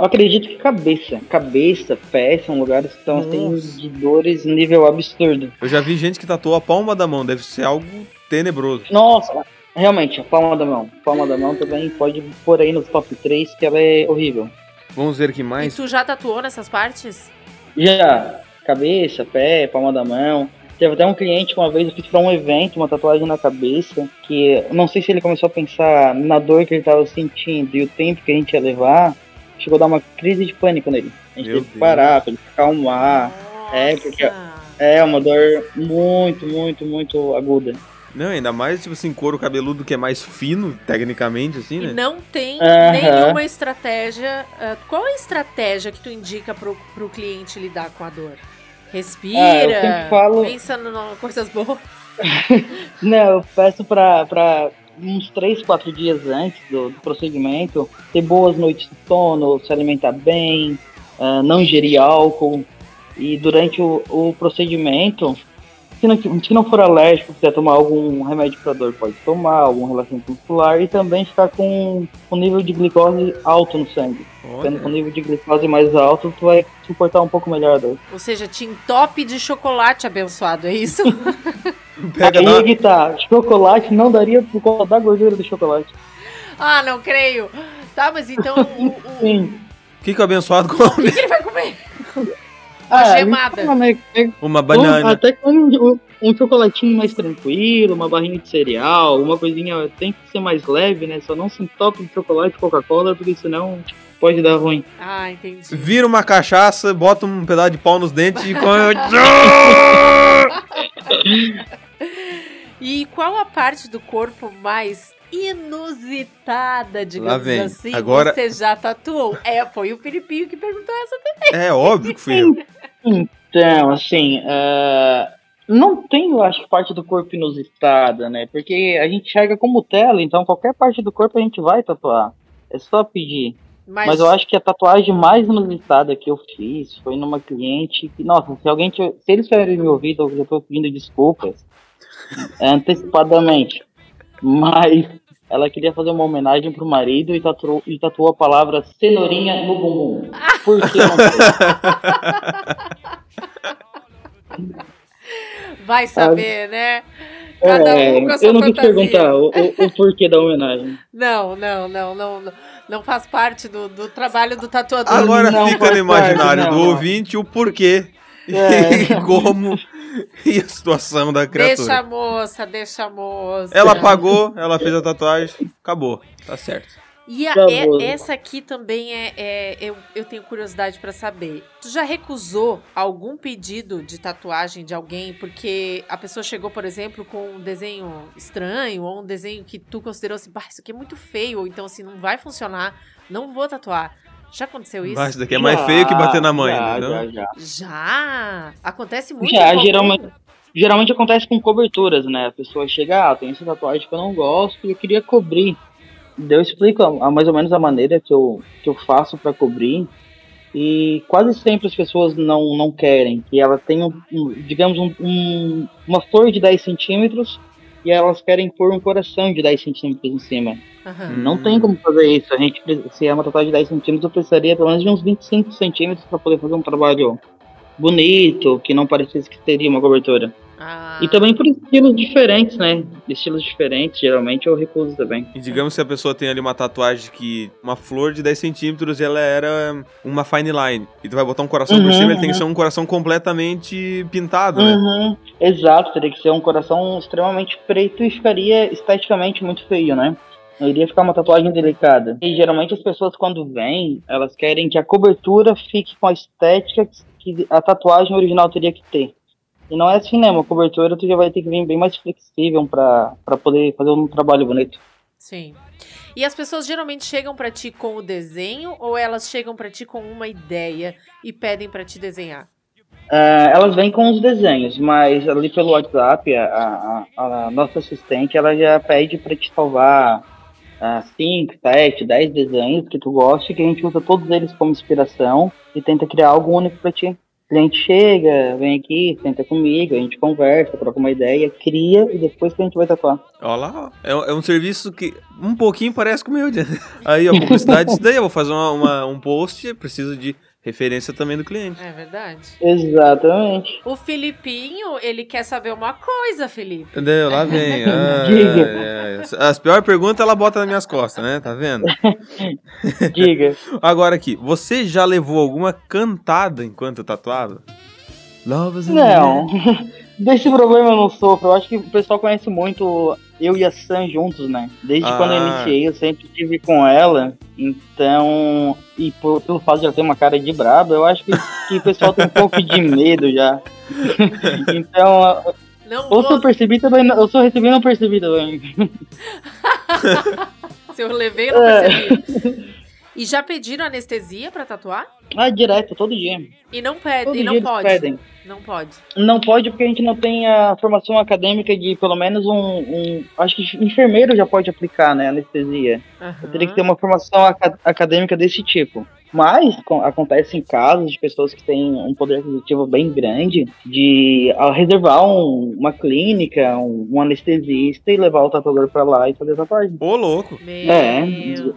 [SPEAKER 5] Eu acredito que cabeça. Cabeça, pé, são lugares que estão assim de dores nível absurdo.
[SPEAKER 2] Eu já vi gente que tatuou a palma da mão, deve ser algo tenebroso.
[SPEAKER 5] Nossa, realmente, a palma da mão. Palma da mão também pode pôr aí no top 3, que ela é horrível.
[SPEAKER 2] Vamos ver aqui
[SPEAKER 1] E
[SPEAKER 2] mais.
[SPEAKER 1] tu já tatuou nessas partes?
[SPEAKER 5] Já, cabeça, pé, palma da mão. Teve até um cliente que uma vez eu fiz pra um evento, uma tatuagem na cabeça, que eu não sei se ele começou a pensar na dor que ele tava sentindo e o tempo que a gente ia levar, chegou a dar uma crise de pânico nele. A gente
[SPEAKER 2] Meu
[SPEAKER 5] teve que parar pra ele se acalmar. é, porque- É uma dor muito, muito, muito aguda.
[SPEAKER 2] Não, ainda mais, tipo assim, couro cabeludo que é mais fino, tecnicamente, assim,
[SPEAKER 1] E
[SPEAKER 2] né?
[SPEAKER 1] não tem
[SPEAKER 5] Aham.
[SPEAKER 1] nenhuma estratégia. ah, qual é a estratégia que tu indica pro, pro cliente lidar com a dor? Respira,
[SPEAKER 5] Ah, falo-
[SPEAKER 1] pensa em coisas boas.
[SPEAKER 5] Não, eu peço pra, pra uns 3, 4 dias antes do, do procedimento ter boas noites de sono, se alimentar bem, ah, não ingerir álcool. E durante o, o procedimento, se não, se não for alérgico, quiser tomar algum remédio para dor, pode tomar, algum relaxante muscular e também ficar com o nível de glicose alto no sangue. Ficando com o
[SPEAKER 2] Olha,
[SPEAKER 5] nível de glicose mais alto, tu vai suportar um pouco melhor a dor.
[SPEAKER 1] Ou seja, te entope de chocolate abençoado, é isso?
[SPEAKER 2] pega
[SPEAKER 5] Aí
[SPEAKER 2] da...
[SPEAKER 5] que tá, chocolate não daria por conta da gordura do chocolate.
[SPEAKER 1] ah, não creio. Tá, mas então o, o-
[SPEAKER 5] Sim.
[SPEAKER 2] O que, que o abençoado
[SPEAKER 1] o
[SPEAKER 2] come?
[SPEAKER 1] que, que ele vai comer?
[SPEAKER 5] Ah,
[SPEAKER 1] gemada.
[SPEAKER 5] então, né, é-
[SPEAKER 2] Uma
[SPEAKER 5] Ou
[SPEAKER 2] banana.
[SPEAKER 5] até com um, um chocolatinho mais tranquilo, uma barrinha de cereal, uma coisinha tem que ser mais leve, né? Só não se entope de chocolate e Coca-Cola, porque senão pode dar ruim.
[SPEAKER 1] Ah, entendi.
[SPEAKER 2] Vira uma cachaça, bota um pedaço de pau nos dentes e come.
[SPEAKER 1] E qual a parte do corpo mais inusitada, digamos assim,
[SPEAKER 2] Agora-
[SPEAKER 1] você já tatuou? É, foi o Filipinho que perguntou essa também.
[SPEAKER 2] É óbvio que fui eu.
[SPEAKER 5] Então, assim, ah, não tem, eu acho, parte do corpo inusitada, né? Porque a gente enxerga como tela, então qualquer parte do corpo a gente vai tatuar. É só pedir.
[SPEAKER 1] Mas,
[SPEAKER 5] Mas eu acho que a tatuagem mais inusitada que eu fiz foi numa cliente que, nossa, se alguém tiver, se eles tiverem me ouvido, eu já tô pedindo desculpas antecipadamente. Mas ela queria fazer uma homenagem pro marido e tatuou, e tatuou a palavra cenourinha no bumbum. Por que não
[SPEAKER 1] Vai saber, né? Cada
[SPEAKER 5] É,
[SPEAKER 1] um com a sua
[SPEAKER 5] eu não quis
[SPEAKER 1] fantasia.
[SPEAKER 5] perguntar o, o- o porquê da homenagem.
[SPEAKER 1] Não, não, não, não, não, não faz parte do, do trabalho do tatuador.
[SPEAKER 2] Agora
[SPEAKER 5] Não
[SPEAKER 2] fica no imaginário
[SPEAKER 5] parte,
[SPEAKER 2] do
[SPEAKER 5] não.
[SPEAKER 2] ouvinte o porquê.
[SPEAKER 5] É.
[SPEAKER 2] E como e a situação da criatura.
[SPEAKER 1] Deixa a moça, deixa a moça.
[SPEAKER 2] Ela pagou, ela fez a tatuagem, acabou. Tá certo.
[SPEAKER 1] E a- é- essa aqui também é, é- eu, eu tenho curiosidade pra saber. Tu já recusou algum pedido de tatuagem de alguém porque a pessoa chegou, por exemplo, com um desenho estranho ou um desenho que tu considerou assim, "Bah, isso aqui é muito feio, ou então assim, não vai funcionar, não vou tatuar. Já aconteceu isso?
[SPEAKER 2] Mas isso daqui é mais feio que bater na mãe,
[SPEAKER 5] já,
[SPEAKER 2] né?
[SPEAKER 5] já, já.
[SPEAKER 1] Já! Acontece muito.
[SPEAKER 5] Já, geralmente, geralmente acontece com coberturas, né? A pessoa chega, ah, tem essa tatuagem que eu não gosto e eu queria cobrir. Eu explico a, a mais ou menos a maneira que eu, que eu faço pra cobrir. E quase sempre as pessoas não, não querem. Que ela tem, um, um- digamos, um, um- uma flor de 10 centímetros e elas querem pôr um coração de 10 centímetros em cima.
[SPEAKER 1] Aham.
[SPEAKER 5] Não tem como fazer isso. A gente, se é uma tatuagem de 10 centímetros, eu precisaria pelo menos de uns 25 centímetros para poder fazer um trabalho bonito, que não parecesse que teria uma cobertura.
[SPEAKER 1] Ah,
[SPEAKER 5] E também por estilos diferentes, né? Estilos diferentes, geralmente eu recuso também.
[SPEAKER 2] E digamos que a pessoa tem ali uma tatuagem que. Uma flor de 10 centímetros e ela era uma fine line. E tu vai botar um coração por
[SPEAKER 5] Uhum,
[SPEAKER 2] cima, ele tem que
[SPEAKER 5] uhum.
[SPEAKER 2] ser um coração completamente pintado, né?
[SPEAKER 5] Uhum, exato, teria que ser um coração extremamente preto e ficaria esteticamente muito feio, né? Não iria ficar uma tatuagem delicada. E geralmente as pessoas quando vêm, elas querem que a cobertura fique com a estética que a tatuagem original teria que ter. E não é assim, né? Uma cobertura tu já vai ter que vir bem mais flexível pra, pra poder fazer um trabalho bonito.
[SPEAKER 1] Sim. E as pessoas geralmente chegam pra ti com o desenho ou elas chegam pra ti com uma ideia e pedem pra te desenhar?
[SPEAKER 5] Ah, elas vêm com os desenhos, mas ali pelo WhatsApp, a, a- a nossa assistente, ela já pede para te salvar 5, 7, 10 desenhos que tu goste, que a gente usa todos eles como inspiração e tenta criar algo único para ti. O cliente chega, vem aqui, senta comigo, a gente conversa, troca uma ideia, cria e depois que a gente vai tatuar.
[SPEAKER 2] Olha lá, é, é um serviço que um pouquinho parece com o meu. né? Aí, ó, publicidade isso daí. Eu vou fazer uma- uma- um post, preciso de referência também do cliente.
[SPEAKER 1] É verdade.
[SPEAKER 5] Exatamente.
[SPEAKER 1] O Filipinho, ele quer saber uma coisa, Felipe.
[SPEAKER 2] Entendeu? Lá vem. Ah,
[SPEAKER 5] Diga.
[SPEAKER 2] é, é. As piores perguntas ela bota nas minhas costas, né? Tá vendo?
[SPEAKER 5] Diga.
[SPEAKER 2] Agora aqui, você já levou alguma cantada enquanto tatuado? Love
[SPEAKER 5] Não, desse problema eu não sofro. Eu acho que o pessoal conhece muito eu e a Sam juntos, né? Desde
[SPEAKER 2] Ah.
[SPEAKER 5] quando eu iniciei, eu sempre estive com ela. Então, e por, pelo fato de ela ter uma cara de braba, eu acho que, que o pessoal tem um pouco de medo já. então,
[SPEAKER 1] Não
[SPEAKER 5] ou se eu percebi também, eu só recebi e não percebi também.
[SPEAKER 1] se eu levei, eu não
[SPEAKER 5] É.
[SPEAKER 1] percebi. E já pediram anestesia pra tatuar?
[SPEAKER 5] Ah, direto, todo dia.
[SPEAKER 1] E não pede,
[SPEAKER 5] Todo
[SPEAKER 1] e não pode.
[SPEAKER 5] pedem.
[SPEAKER 1] Não pode.
[SPEAKER 5] Não pode porque a gente não tem a formação acadêmica de pelo menos um. um- acho que enfermeiro já pode aplicar, né? Anestesia. Eu teria que ter uma formação aca- acadêmica desse tipo. Mas co- acontecem casos de pessoas que têm um poder aquisitivo bem grande de ah, reservar um- uma clínica, um, um anestesista e levar o tatuador pra lá e fazer a tatuagem.
[SPEAKER 2] Ô, louco.
[SPEAKER 1] Meu
[SPEAKER 5] É.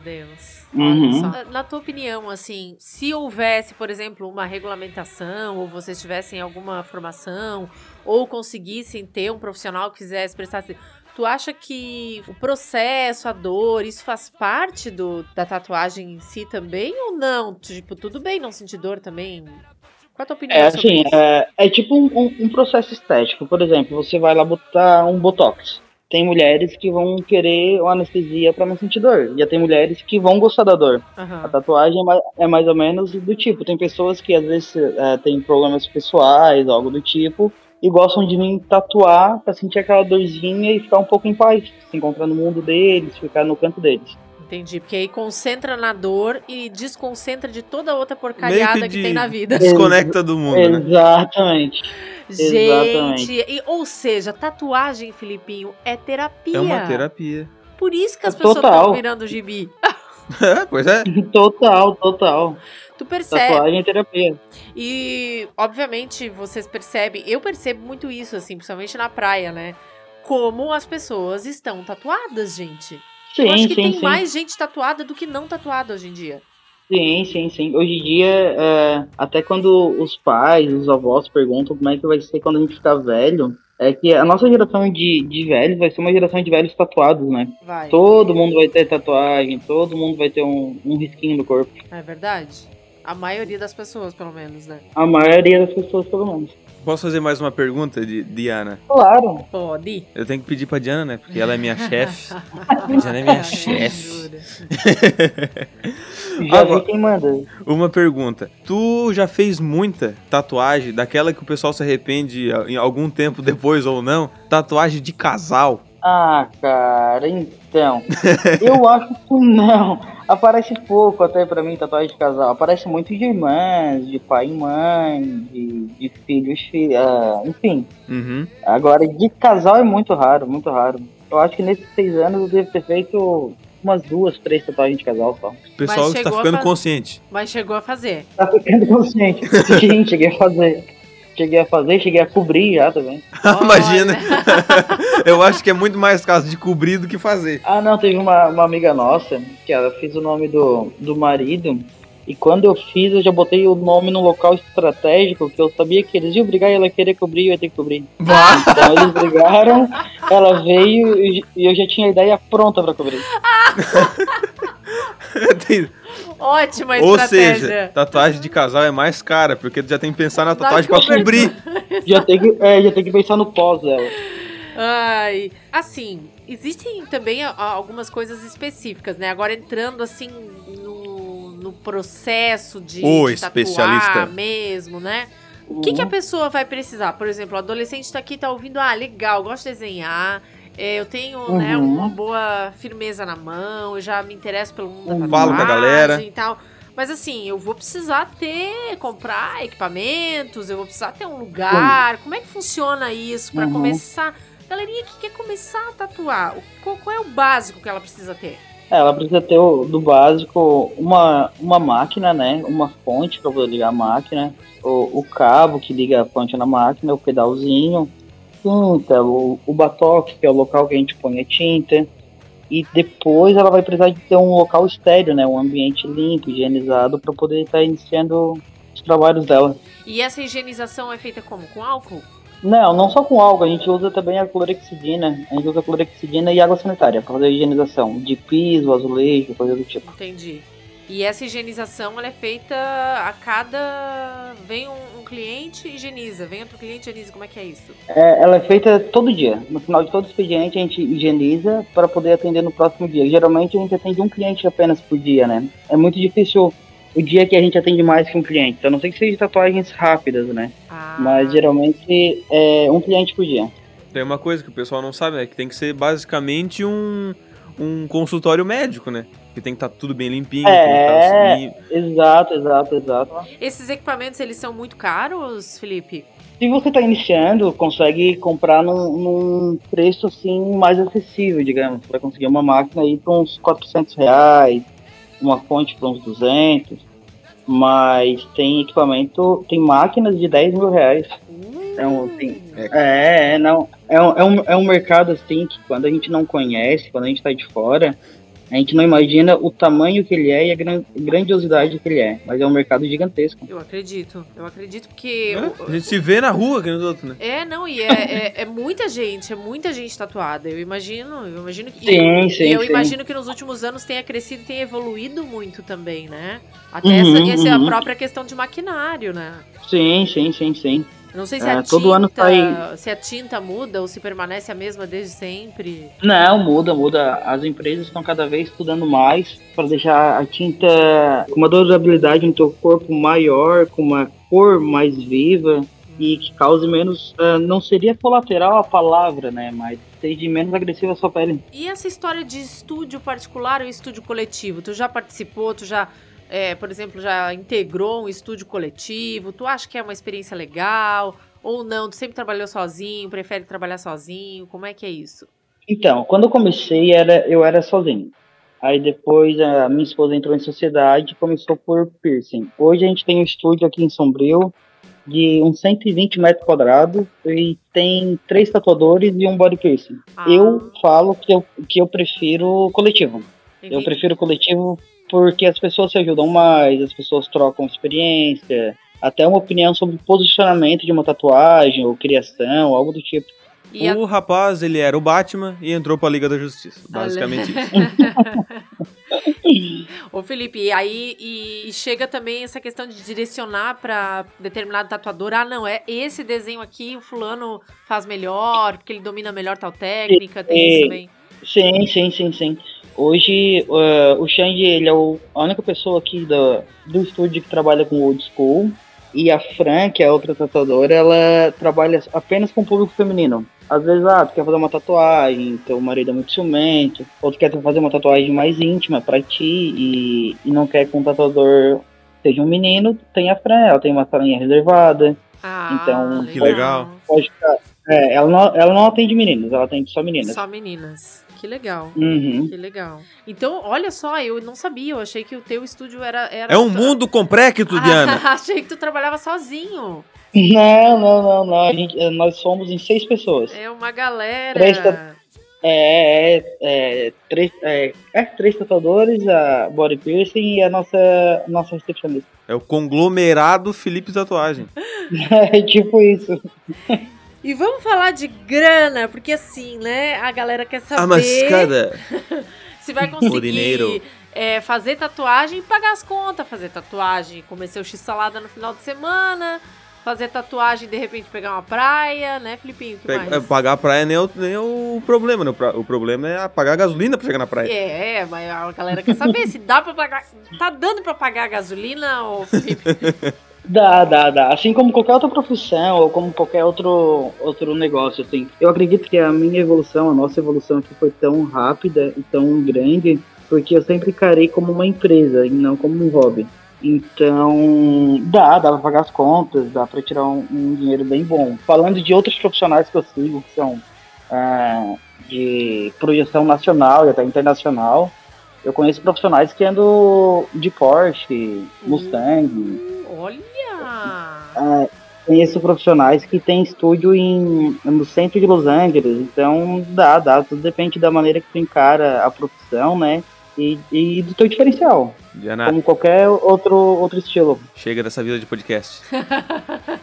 [SPEAKER 1] Deus.
[SPEAKER 5] Uhum.
[SPEAKER 1] Na tua opinião, assim, se houvesse, por exemplo, uma regulamentação, ou vocês tivessem alguma formação, ou conseguissem ter um profissional que quisesse prestar. Tu acha que o processo, a dor, isso faz parte do, da tatuagem em si também ou não? Tipo, tudo bem não sentir dor também? Qual a tua opinião
[SPEAKER 5] É
[SPEAKER 1] sobre
[SPEAKER 5] assim,
[SPEAKER 1] isso?
[SPEAKER 5] é, é tipo um, um- um processo estético. Por exemplo, você vai lá botar um botox. Tem mulheres que vão querer uma anestesia pra não sentir dor. Já tem mulheres que vão gostar da dor. A
[SPEAKER 1] Aham.
[SPEAKER 5] tatuagem é mais, é mais ou menos do tipo. Tem pessoas que às vezes é, têm problemas pessoais, algo do tipo, e gostam de vir tatuar pra sentir aquela dorzinha e ficar um pouco em paz, se encontrar no mundo deles, ficar no canto deles.
[SPEAKER 1] Entendi, porque aí concentra na dor e desconcentra de toda outra porcariada que,
[SPEAKER 2] que de-
[SPEAKER 1] tem na vida.
[SPEAKER 2] Desconecta do mundo, né?
[SPEAKER 5] Exatamente.
[SPEAKER 1] Gente,
[SPEAKER 5] Exatamente.
[SPEAKER 1] e- ou seja, tatuagem, Filipinho, é terapia.
[SPEAKER 2] É uma terapia.
[SPEAKER 1] Por isso que as
[SPEAKER 5] É
[SPEAKER 1] pessoas estão virando gibi.
[SPEAKER 2] É, pois é.
[SPEAKER 5] Total, total.
[SPEAKER 1] Tu percebe.
[SPEAKER 5] Tatuagem é terapia.
[SPEAKER 1] E, obviamente, vocês percebem, eu percebo muito isso, assim, principalmente na praia, né? Como as pessoas estão tatuadas, gente.
[SPEAKER 5] Sim,
[SPEAKER 1] Eu acho que
[SPEAKER 5] sim,
[SPEAKER 1] tem
[SPEAKER 5] sim.
[SPEAKER 1] mais gente tatuada do que não tatuada hoje em dia.
[SPEAKER 5] Sim, sim, sim. Hoje em dia, é, até quando os pais, os avós perguntam como é que vai ser quando a gente ficar velho, é que a nossa geração de, de velhos vai ser uma geração de velhos tatuados, né?
[SPEAKER 1] Vai.
[SPEAKER 5] Todo mundo vai ter tatuagem, todo mundo vai ter um, um risquinho no corpo.
[SPEAKER 1] É verdade? A maioria das pessoas, pelo menos, né?
[SPEAKER 5] A maioria das pessoas, pelo menos.
[SPEAKER 2] Posso fazer mais uma pergunta, de Diana?
[SPEAKER 5] Claro.
[SPEAKER 1] Pode.
[SPEAKER 2] Eu tenho que pedir pra Diana, né? Porque ela é minha chefe. Diana é minha
[SPEAKER 1] Ai,
[SPEAKER 2] chefe.
[SPEAKER 5] Já
[SPEAKER 2] Agora-
[SPEAKER 5] vi quem manda.
[SPEAKER 2] Uma pergunta. Tu já fez muita tatuagem, daquela que o pessoal se arrepende em algum tempo depois ou não? Tatuagem de casal.
[SPEAKER 5] Ah, cara, então. eu acho que não. Aparece pouco até pra mim tatuagem de casal. Aparece muito de irmãs, de pai e mãe, de, de filhos, fi, ah, enfim.
[SPEAKER 2] Uhum.
[SPEAKER 5] Agora, de casal é muito raro, muito raro. Eu acho que nesses seis anos eu devo ter feito umas duas, três tatuagens de casal só.
[SPEAKER 2] O pessoal está ficando consciente.
[SPEAKER 1] Mas chegou a fazer.
[SPEAKER 5] Tá ficando consciente. Sim, cheguei a fazer. Cheguei a fazer, cheguei a cobrir já também.
[SPEAKER 2] Imagina. Eu acho que é muito mais caso de cobrir do que fazer.
[SPEAKER 5] Ah, não, teve uma, uma amiga nossa que ela fez o nome do, do marido. E quando eu fiz, eu já botei o nome num local estratégico que eu sabia que eles iam brigar e ela ia querer cobrir e eu ia ter que cobrir. Então eles brigaram, ela veio e eu já tinha a ideia pronta pra cobrir.
[SPEAKER 2] Tem-
[SPEAKER 1] Ótima
[SPEAKER 2] Ou
[SPEAKER 1] estratégia.
[SPEAKER 2] seja, tatuagem de casal é mais cara, porque tu já tem que pensar na tatuagem pra
[SPEAKER 1] cobertura.
[SPEAKER 2] cobrir.
[SPEAKER 5] Já tem que, é, já tem que pensar no pós dela.
[SPEAKER 1] Ai, assim, existem também algumas coisas específicas, né? Agora entrando assim no, no processo de,
[SPEAKER 2] O
[SPEAKER 1] de tatuar
[SPEAKER 2] especialista.
[SPEAKER 1] mesmo, né? O que, que a pessoa vai precisar? Por exemplo, o adolescente tá aqui, tá ouvindo, ah, legal, gosto de desenhar, eu tenho né,
[SPEAKER 5] Uhum.
[SPEAKER 1] uma boa firmeza na mão, eu já me interesso pelo mundo da
[SPEAKER 5] Uhum.
[SPEAKER 2] Falo com a galera.
[SPEAKER 1] e tal. Mas assim, eu vou precisar ter, comprar equipamentos, eu vou precisar ter um lugar. Como é que funciona isso pra
[SPEAKER 5] Uhum.
[SPEAKER 1] começar? Galerinha que quer começar a tatuar, o- qual, é o básico que ela precisa ter?
[SPEAKER 5] É, ela precisa ter o, do básico uma, uma máquina, né? Uma fonte para poder ligar a máquina, o, o cabo que liga a fonte na máquina, o pedalzinho, tinta, o, o batoque, que é o local que a gente põe a tinta. E depois ela vai precisar de ter um local estéreo, né? Um ambiente limpo, higienizado, para poder estar iniciando os trabalhos dela.
[SPEAKER 1] E essa higienização é feita como? Com álcool?
[SPEAKER 5] Não, não só com álcool, a gente usa também a clorexidina. A gente usa a clorexidina e água sanitária para fazer a higienização de piso, azulejo, coisa do tipo.
[SPEAKER 1] Entendi. E essa higienização ela é feita a cada. Vem um, um cliente e higieniza, vem outro cliente e higieniza. Como é que é isso?
[SPEAKER 5] É, ela é feita todo dia. No final de todo expediente a gente higieniza para poder atender no próximo dia. Geralmente a gente atende um cliente apenas por dia, né? É muito difícil o dia que a gente atende mais que um cliente. A não ser que seja tatuagens rápidas, né?
[SPEAKER 1] Ah,
[SPEAKER 5] Mas geralmente é um cliente por dia.
[SPEAKER 2] Tem uma coisa que o pessoal não sabe, né? Que tem que ser basicamente um, um consultório médico, né? Que tem que estar tudo bem limpinho,
[SPEAKER 5] É.
[SPEAKER 2] tem que estar limpo.
[SPEAKER 5] Exato, exato, exato.
[SPEAKER 1] Esses equipamentos, eles são muito caros, Felipe?
[SPEAKER 5] Se você está iniciando, consegue comprar num, num preço assim mais acessível, digamos. Vai conseguir uma máquina aí para uns 400 reais, uma fonte para uns 200. Mas tem equipamento, tem máquinas de 10 mil reais. É um, tem- é, é, não. É um, é, um, é um mercado assim que quando a gente não conhece, quando a gente está de fora, a gente não imagina o tamanho que ele é e a gran- grandiosidade que ele é. Mas é um mercado gigantesco.
[SPEAKER 1] Eu acredito. Eu acredito porque.
[SPEAKER 2] Né?
[SPEAKER 1] o-
[SPEAKER 2] A gente se vê na rua, que nos outros, né?
[SPEAKER 1] É, não, e é, é, é muita gente, é muita gente tatuada. Eu imagino, eu imagino que.
[SPEAKER 5] Sim,
[SPEAKER 1] e
[SPEAKER 5] sim,
[SPEAKER 1] eu
[SPEAKER 5] sim.
[SPEAKER 1] imagino que nos últimos anos tenha crescido e tenha evoluído muito também, né? Até
[SPEAKER 5] Uhum,
[SPEAKER 1] essa, essa é a
[SPEAKER 5] uhum.
[SPEAKER 1] própria questão de maquinário, né?
[SPEAKER 5] Sim, sim, sim, sim.
[SPEAKER 1] Não sei se
[SPEAKER 5] É,
[SPEAKER 1] a tinta.
[SPEAKER 5] todo ano sai-
[SPEAKER 1] Se a tinta muda ou se permanece a mesma desde sempre.
[SPEAKER 5] Não, muda, muda. As empresas estão cada vez estudando mais para deixar a tinta com uma durabilidade no teu corpo maior, com uma cor mais viva e que cause menos. ah, não seria colateral a palavra, né? Mas seja menos agressiva a sua pele.
[SPEAKER 1] E essa história de estúdio particular ou estúdio coletivo? Tu já participou, tu já, é, por exemplo, já integrou um estúdio coletivo? Tu acha que é uma experiência legal? Ou não? Tu sempre trabalhou sozinho, prefere trabalhar sozinho? Como é que é isso?
[SPEAKER 5] Então, quando eu comecei, era, eu era sozinho. Aí depois a minha esposa entrou em sociedade e começou por piercing. Hoje a gente tem um estúdio aqui em Sombrio de uns 120 metros quadrados e tem três tatuadores e um body piercing.
[SPEAKER 1] Ah.
[SPEAKER 5] Eu falo que eu, que eu prefiro coletivo. Eu
[SPEAKER 1] Entendi.
[SPEAKER 5] prefiro coletivo porque as pessoas se ajudam mais, as pessoas trocam experiência, até uma opinião sobre posicionamento de uma tatuagem ou criação, algo do tipo.
[SPEAKER 1] E a-
[SPEAKER 2] O rapaz, ele era o Batman e entrou pra Liga da Justiça. Basicamente isso.
[SPEAKER 1] Ô Felipe, e aí e, e chega também essa questão de direcionar pra determinado tatuador. Ah, não, é esse desenho aqui o fulano faz melhor, porque ele domina melhor tal técnica, tem isso
[SPEAKER 5] É.
[SPEAKER 1] também.
[SPEAKER 5] Sim, sim, sim, sim. Hoje eh, o Xande ele é o- a única pessoa aqui do, do estúdio que trabalha com old school. E a Fran, que é a outra tatuadora, ela trabalha apenas com público feminino. Às vezes, ah, tu quer fazer uma tatuagem, teu marido é muito ciumento, ou tu quer fazer uma tatuagem mais íntima pra ti e, e não quer que um tatuador seja um menino, tem a Fran, ela tem uma salinha reservada,
[SPEAKER 1] Ah,
[SPEAKER 5] Então,
[SPEAKER 2] que legal.
[SPEAKER 5] pode ficar. É, ela não, ela não atende meninos, ela atende só meninas.
[SPEAKER 1] Só meninas. Que legal.
[SPEAKER 5] Uhum.
[SPEAKER 1] Que legal. Então, olha só, eu não sabia, eu achei que o teu estúdio era. era
[SPEAKER 2] É um mundo complexo, Diana.
[SPEAKER 1] achei que tu trabalhava sozinho.
[SPEAKER 5] Não, não, não, não. A gente, eh, nós somos em seis pessoas.
[SPEAKER 1] É uma galera.
[SPEAKER 5] Presta- É, é, é, três, é, é, três tatuadores, a body piercing e a nossa, nossa recepcionista.
[SPEAKER 2] É o conglomerado Felipe Tatuagem.
[SPEAKER 5] É tipo isso.
[SPEAKER 1] E vamos falar de grana, porque assim, né? A galera quer saber
[SPEAKER 2] Ah, mas cara,
[SPEAKER 1] se vai
[SPEAKER 2] O
[SPEAKER 1] conseguir
[SPEAKER 2] dinheiro.
[SPEAKER 1] é, fazer tatuagem e pagar as contas. Fazer tatuagem, comer seu x-salada no final de semana. Fazer tatuagem de repente pegar uma praia, né, Filipinho? Que
[SPEAKER 2] pega-
[SPEAKER 1] mais?
[SPEAKER 2] pagar a praia nem é o, nem é o problema, né? O O problema é pagar a gasolina pra chegar na praia.
[SPEAKER 1] É, mas a galera quer saber se dá pra pagar. Tá dando pra pagar a gasolina, ô Felipe?
[SPEAKER 5] Dá, dá, dá. Assim como qualquer outra profissão ou como qualquer outro, outro negócio, assim. Eu acredito que a minha evolução, a nossa evolução aqui foi tão rápida e tão grande porque eu sempre encarei como uma empresa e não como um hobby. Então, dá, dá pra pagar as contas, dá pra tirar um, um dinheiro bem bom. Falando de outros profissionais que eu sigo, que são ah, de projeção nacional e até internacional, eu conheço profissionais que andam de Porsche, Mustang,
[SPEAKER 1] Olha!
[SPEAKER 5] ah, conheço profissionais que têm estúdio em, no centro de Los Angeles, então dá, dá, tudo depende da maneira que tu encara a profissão, né? E, e do teu diferencial,
[SPEAKER 2] Diana,
[SPEAKER 5] como qualquer outro, outro estilo.
[SPEAKER 2] chega dessa vida de podcast.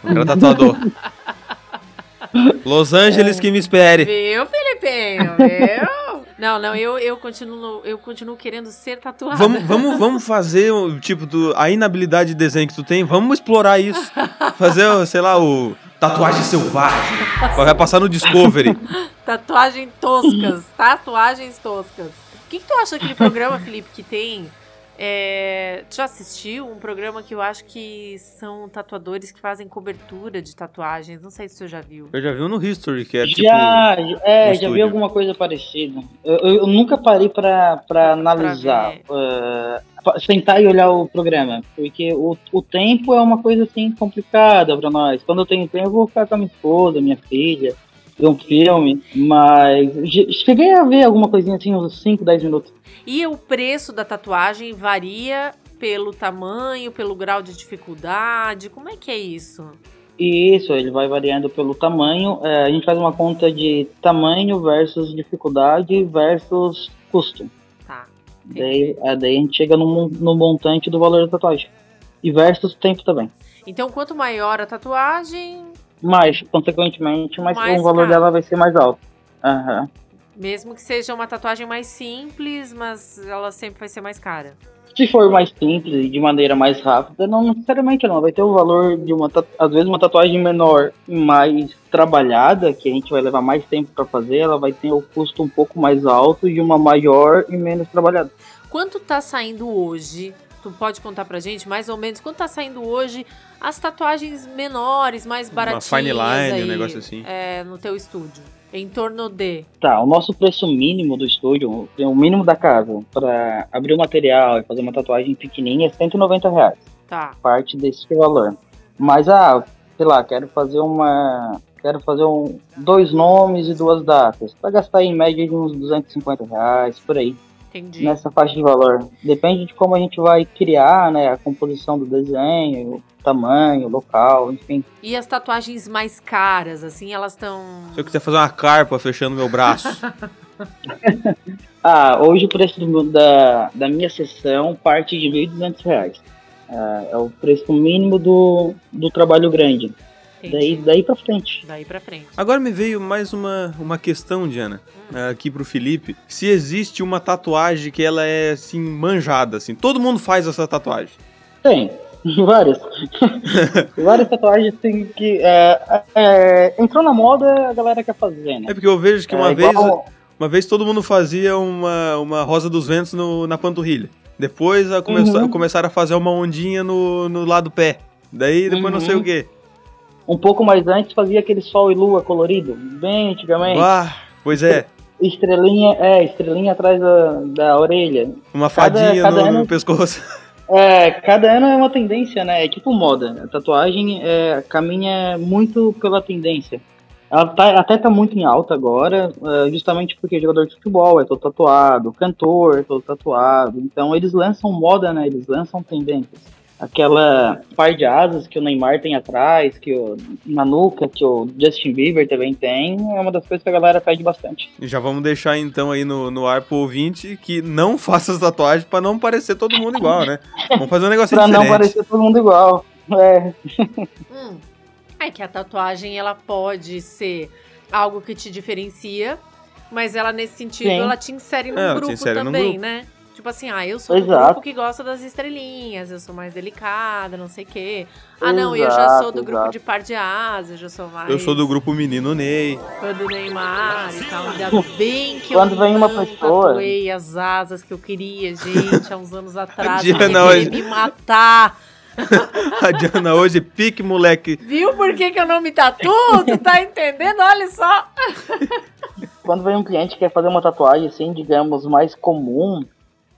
[SPEAKER 2] Quero tatuador. Los Angeles que me espere.
[SPEAKER 1] Viu, Filipinho? Viu? Não, não, eu, eu, continuo, eu continuo querendo ser tatuada.
[SPEAKER 2] Vamos, vamos, vamos fazer, o tipo, do, a inabilidade de desenho que tu tem, vamos explorar isso. Fazer, o, sei lá, o tatuagem selvagem. Vai passar no Discovery.
[SPEAKER 1] Tatuagem toscas. Tatuagens toscas. O que, que tu acha daquele programa, Felipe, que tem. É, tu já assistiu um programa que eu acho que são tatuadores que fazem cobertura de tatuagens? Não sei se você já viu.
[SPEAKER 2] Eu já vi no History, que é tipo...
[SPEAKER 5] já, é,
[SPEAKER 2] no
[SPEAKER 5] já vi alguma coisa parecida. Eu, eu- eu nunca parei pra, pra analisar, ah, pa- sentar e olhar o programa, porque o, o tempo é uma coisa assim complicada pra nós. Quando eu tenho tempo, eu vou ficar com a minha esposa, minha filha, ver um filme, mas cheguei a ver alguma coisinha assim, uns 5, 10 minutos.
[SPEAKER 1] E o preço da tatuagem varia pelo tamanho, pelo grau de dificuldade? Como é que é isso?
[SPEAKER 5] Isso, ele vai variando pelo tamanho. É, a gente faz uma conta de tamanho versus dificuldade versus custo.
[SPEAKER 1] Tá.
[SPEAKER 5] Daí, é, daí a gente chega no, no montante do valor da tatuagem. E versus tempo também.
[SPEAKER 1] Então, quanto maior a tatuagem,
[SPEAKER 5] Mas, consequentemente, mais,
[SPEAKER 1] Mais
[SPEAKER 5] o valor
[SPEAKER 1] caro.
[SPEAKER 5] dela vai ser mais alto. Aham.
[SPEAKER 1] mesmo que seja uma tatuagem mais simples, mas ela sempre vai ser mais cara.
[SPEAKER 5] Se for mais simples e de maneira mais rápida, não necessariamente não. Vai ter o valor de uma, às vezes uma tatuagem menor e mais trabalhada, que a gente vai levar mais tempo para fazer, ela vai ter o custo um pouco mais alto de uma maior e menos trabalhada.
[SPEAKER 1] Quanto tá saindo hoje? Tu pode contar pra gente mais ou menos quanto tá saindo hoje as tatuagens menores, mais
[SPEAKER 2] Uma
[SPEAKER 1] baratinhas
[SPEAKER 2] fine line,
[SPEAKER 1] aí,
[SPEAKER 2] um negócio assim.
[SPEAKER 1] É, no teu estúdio. Em torno de.
[SPEAKER 5] Tá, o nosso preço mínimo do estúdio, o mínimo da casa, para abrir o material e fazer uma tatuagem pequenininha é 190 reais.
[SPEAKER 1] Tá.
[SPEAKER 5] parte desse valor. Mas, ah, sei lá, quero fazer uma. Quero fazer um, dois nomes e duas datas. Vai gastar em média de uns 250 reais, por aí.
[SPEAKER 1] Entendi.
[SPEAKER 5] nessa faixa de valor. Depende de como a gente vai criar, né, a composição do desenho, o tamanho, o local, enfim.
[SPEAKER 1] E as tatuagens mais caras, assim, elas estão.
[SPEAKER 2] Se eu quiser fazer uma carpa fechando meu braço.
[SPEAKER 5] Ah, hoje o preço do- da, da minha sessão parte de 1.200 reais. Ah, é o preço mínimo do, do trabalho grande. Daí, daí pra frente.
[SPEAKER 1] Daí pra frente.
[SPEAKER 2] Agora me veio mais uma, uma questão, Diana, eh, aqui pro Felipe. Se existe uma tatuagem que ela é, assim, manjada, assim. Todo mundo faz essa tatuagem.
[SPEAKER 5] Tem, várias. várias tatuagens tem que. é, é, entrou na moda, a galera quer fazer, né?
[SPEAKER 2] É porque eu vejo que uma
[SPEAKER 5] É
[SPEAKER 2] vez...
[SPEAKER 5] igual-
[SPEAKER 2] Uma vez todo mundo fazia uma, uma Rosa dos Ventos no- na panturrilha. Depois a começou-
[SPEAKER 5] Uhum.
[SPEAKER 2] começaram a fazer uma ondinha no, no lado do pé. Daí depois não sei
[SPEAKER 5] Uhum.
[SPEAKER 2] o quê.
[SPEAKER 5] Um pouco mais antes fazia aquele sol e lua colorido, bem antigamente.
[SPEAKER 2] Ah, pois é.
[SPEAKER 5] Estrelinha, é, estrelinha atrás da, da orelha.
[SPEAKER 2] Uma fadinha
[SPEAKER 5] cada
[SPEAKER 2] no,
[SPEAKER 5] ano-
[SPEAKER 2] no pescoço.
[SPEAKER 5] É, cada ano é uma tendência, né? É tipo moda. A tatuagem é, caminha muito pela tendência. Ela tá- até tá muito em alta agora, é, justamente porque jogador de futebol é todo tatuado, cantor é todo tatuado. Então eles lançam moda, né? Eles lançam tendências. Aquela par de asas que o Neymar tem atrás, que o, na nuca, que o Justin Bieber também tem, é uma das coisas que a galera pede bastante.
[SPEAKER 2] E já vamos deixar então aí no, no ar pro ouvinte que não faça as tatuagens pra não parecer todo mundo igual, né? Vamos fazer um negócio
[SPEAKER 5] Pra não
[SPEAKER 2] diferente.
[SPEAKER 5] parecer todo mundo igual. É,
[SPEAKER 1] Hum. É que a tatuagem ela pode ser algo que te diferencia, mas ela nesse sentido
[SPEAKER 5] Sim.
[SPEAKER 1] ela te insere num
[SPEAKER 2] É,
[SPEAKER 1] grupo
[SPEAKER 2] insere num
[SPEAKER 1] também,
[SPEAKER 2] grupo.
[SPEAKER 1] né? Tipo assim, ah, eu sou do
[SPEAKER 5] Exato.
[SPEAKER 1] grupo que gosta das estrelinhas, eu sou mais delicada, não sei o quê. Ah, não, eu já
[SPEAKER 5] Exato,
[SPEAKER 1] sou do grupo
[SPEAKER 5] exato.
[SPEAKER 1] de par de asas, eu já sou mais.
[SPEAKER 2] Eu sou do grupo Menino Ney.
[SPEAKER 1] fã do Neymar e tal. Ainda bem que
[SPEAKER 5] Quando
[SPEAKER 1] eu
[SPEAKER 5] vem uma pessoa-
[SPEAKER 1] tatuei as asas que eu queria, gente, há uns anos atrás.
[SPEAKER 2] Diana
[SPEAKER 1] eu
[SPEAKER 2] hoje-
[SPEAKER 1] queria me matar.
[SPEAKER 2] A Diana hoje, pique moleque.
[SPEAKER 1] Viu por que, que eu não me tatuo? Tu tá entendendo? Olha só.
[SPEAKER 5] quando vem um cliente que quer fazer uma tatuagem assim, digamos, mais comum,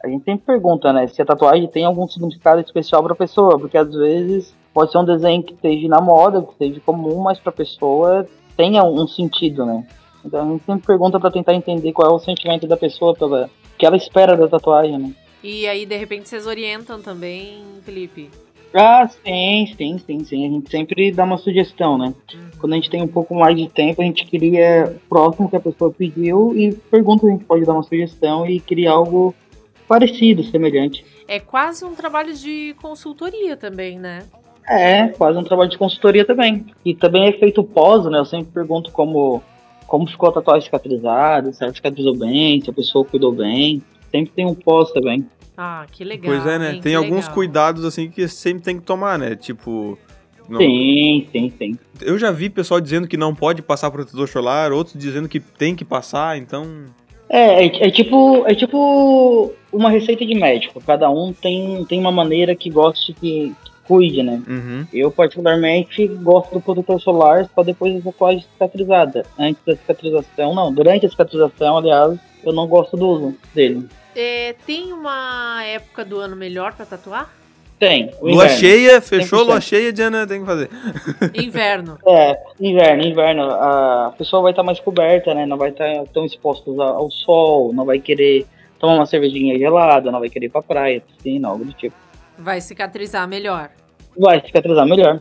[SPEAKER 5] a gente sempre pergunta, né, se a tatuagem tem algum significado especial para a pessoa, porque às vezes pode ser um desenho que esteja na moda, que esteja comum, mas para a pessoa tenha um sentido, né? Então a gente sempre pergunta para tentar entender qual é o sentimento da pessoa, pela, o que ela espera da tatuagem, né?
[SPEAKER 1] E aí, de repente, vocês orientam também, Felipe?
[SPEAKER 5] Ah, sim, sim, sim, sim. A gente sempre dá uma sugestão, né? Quando a gente tem um pouco mais de tempo, a gente cria próximo que a pessoa pediu e pergunta se a gente pode dar uma sugestão e criar algo parecido, semelhante.
[SPEAKER 1] É quase um trabalho de consultoria também, né?
[SPEAKER 5] É, quase um trabalho de consultoria também. E também é feito pós, né? Eu sempre pergunto como, como ficou a tatuagem cicatrizada, se ela cicatrizou bem, se a pessoa cuidou bem. Sempre tem um pós também.
[SPEAKER 1] Ah, que legal.
[SPEAKER 2] Pois é, né?
[SPEAKER 1] hein?
[SPEAKER 2] Tem alguns
[SPEAKER 1] legal.
[SPEAKER 2] cuidados assim que sempre tem que tomar, né? Tipo. não-
[SPEAKER 5] Sim, sim, sim.
[SPEAKER 2] Eu já vi pessoal dizendo que não pode passar protetor solar, outros dizendo que tem que passar, então.
[SPEAKER 5] É, é, é tipo, é tipo uma receita de médico. Cada um tem, tem uma maneira que goste que, que cuide, né?
[SPEAKER 2] Uhum.
[SPEAKER 5] Eu, particularmente, gosto do protetor solar só depois da tatuagem cicatrizada. Antes da cicatrização, não. Durante a cicatrização, aliás, eu não gosto do uso dele.
[SPEAKER 1] É, tem uma época do ano melhor pra tatuar?
[SPEAKER 5] Tem. o
[SPEAKER 2] Lua
[SPEAKER 5] inverno.
[SPEAKER 2] cheia, fechou,
[SPEAKER 5] 100%.
[SPEAKER 2] lua cheia, Diana tem que fazer.
[SPEAKER 1] Inverno.
[SPEAKER 5] É, inverno, inverno. A pessoa vai estar mais coberta, né? Não vai estar tão exposta ao sol, não vai querer tomar uma cervejinha gelada, não vai querer ir pra praia, piscina, algo do tipo.
[SPEAKER 1] Vai cicatrizar melhor.
[SPEAKER 5] Vai cicatrizar melhor.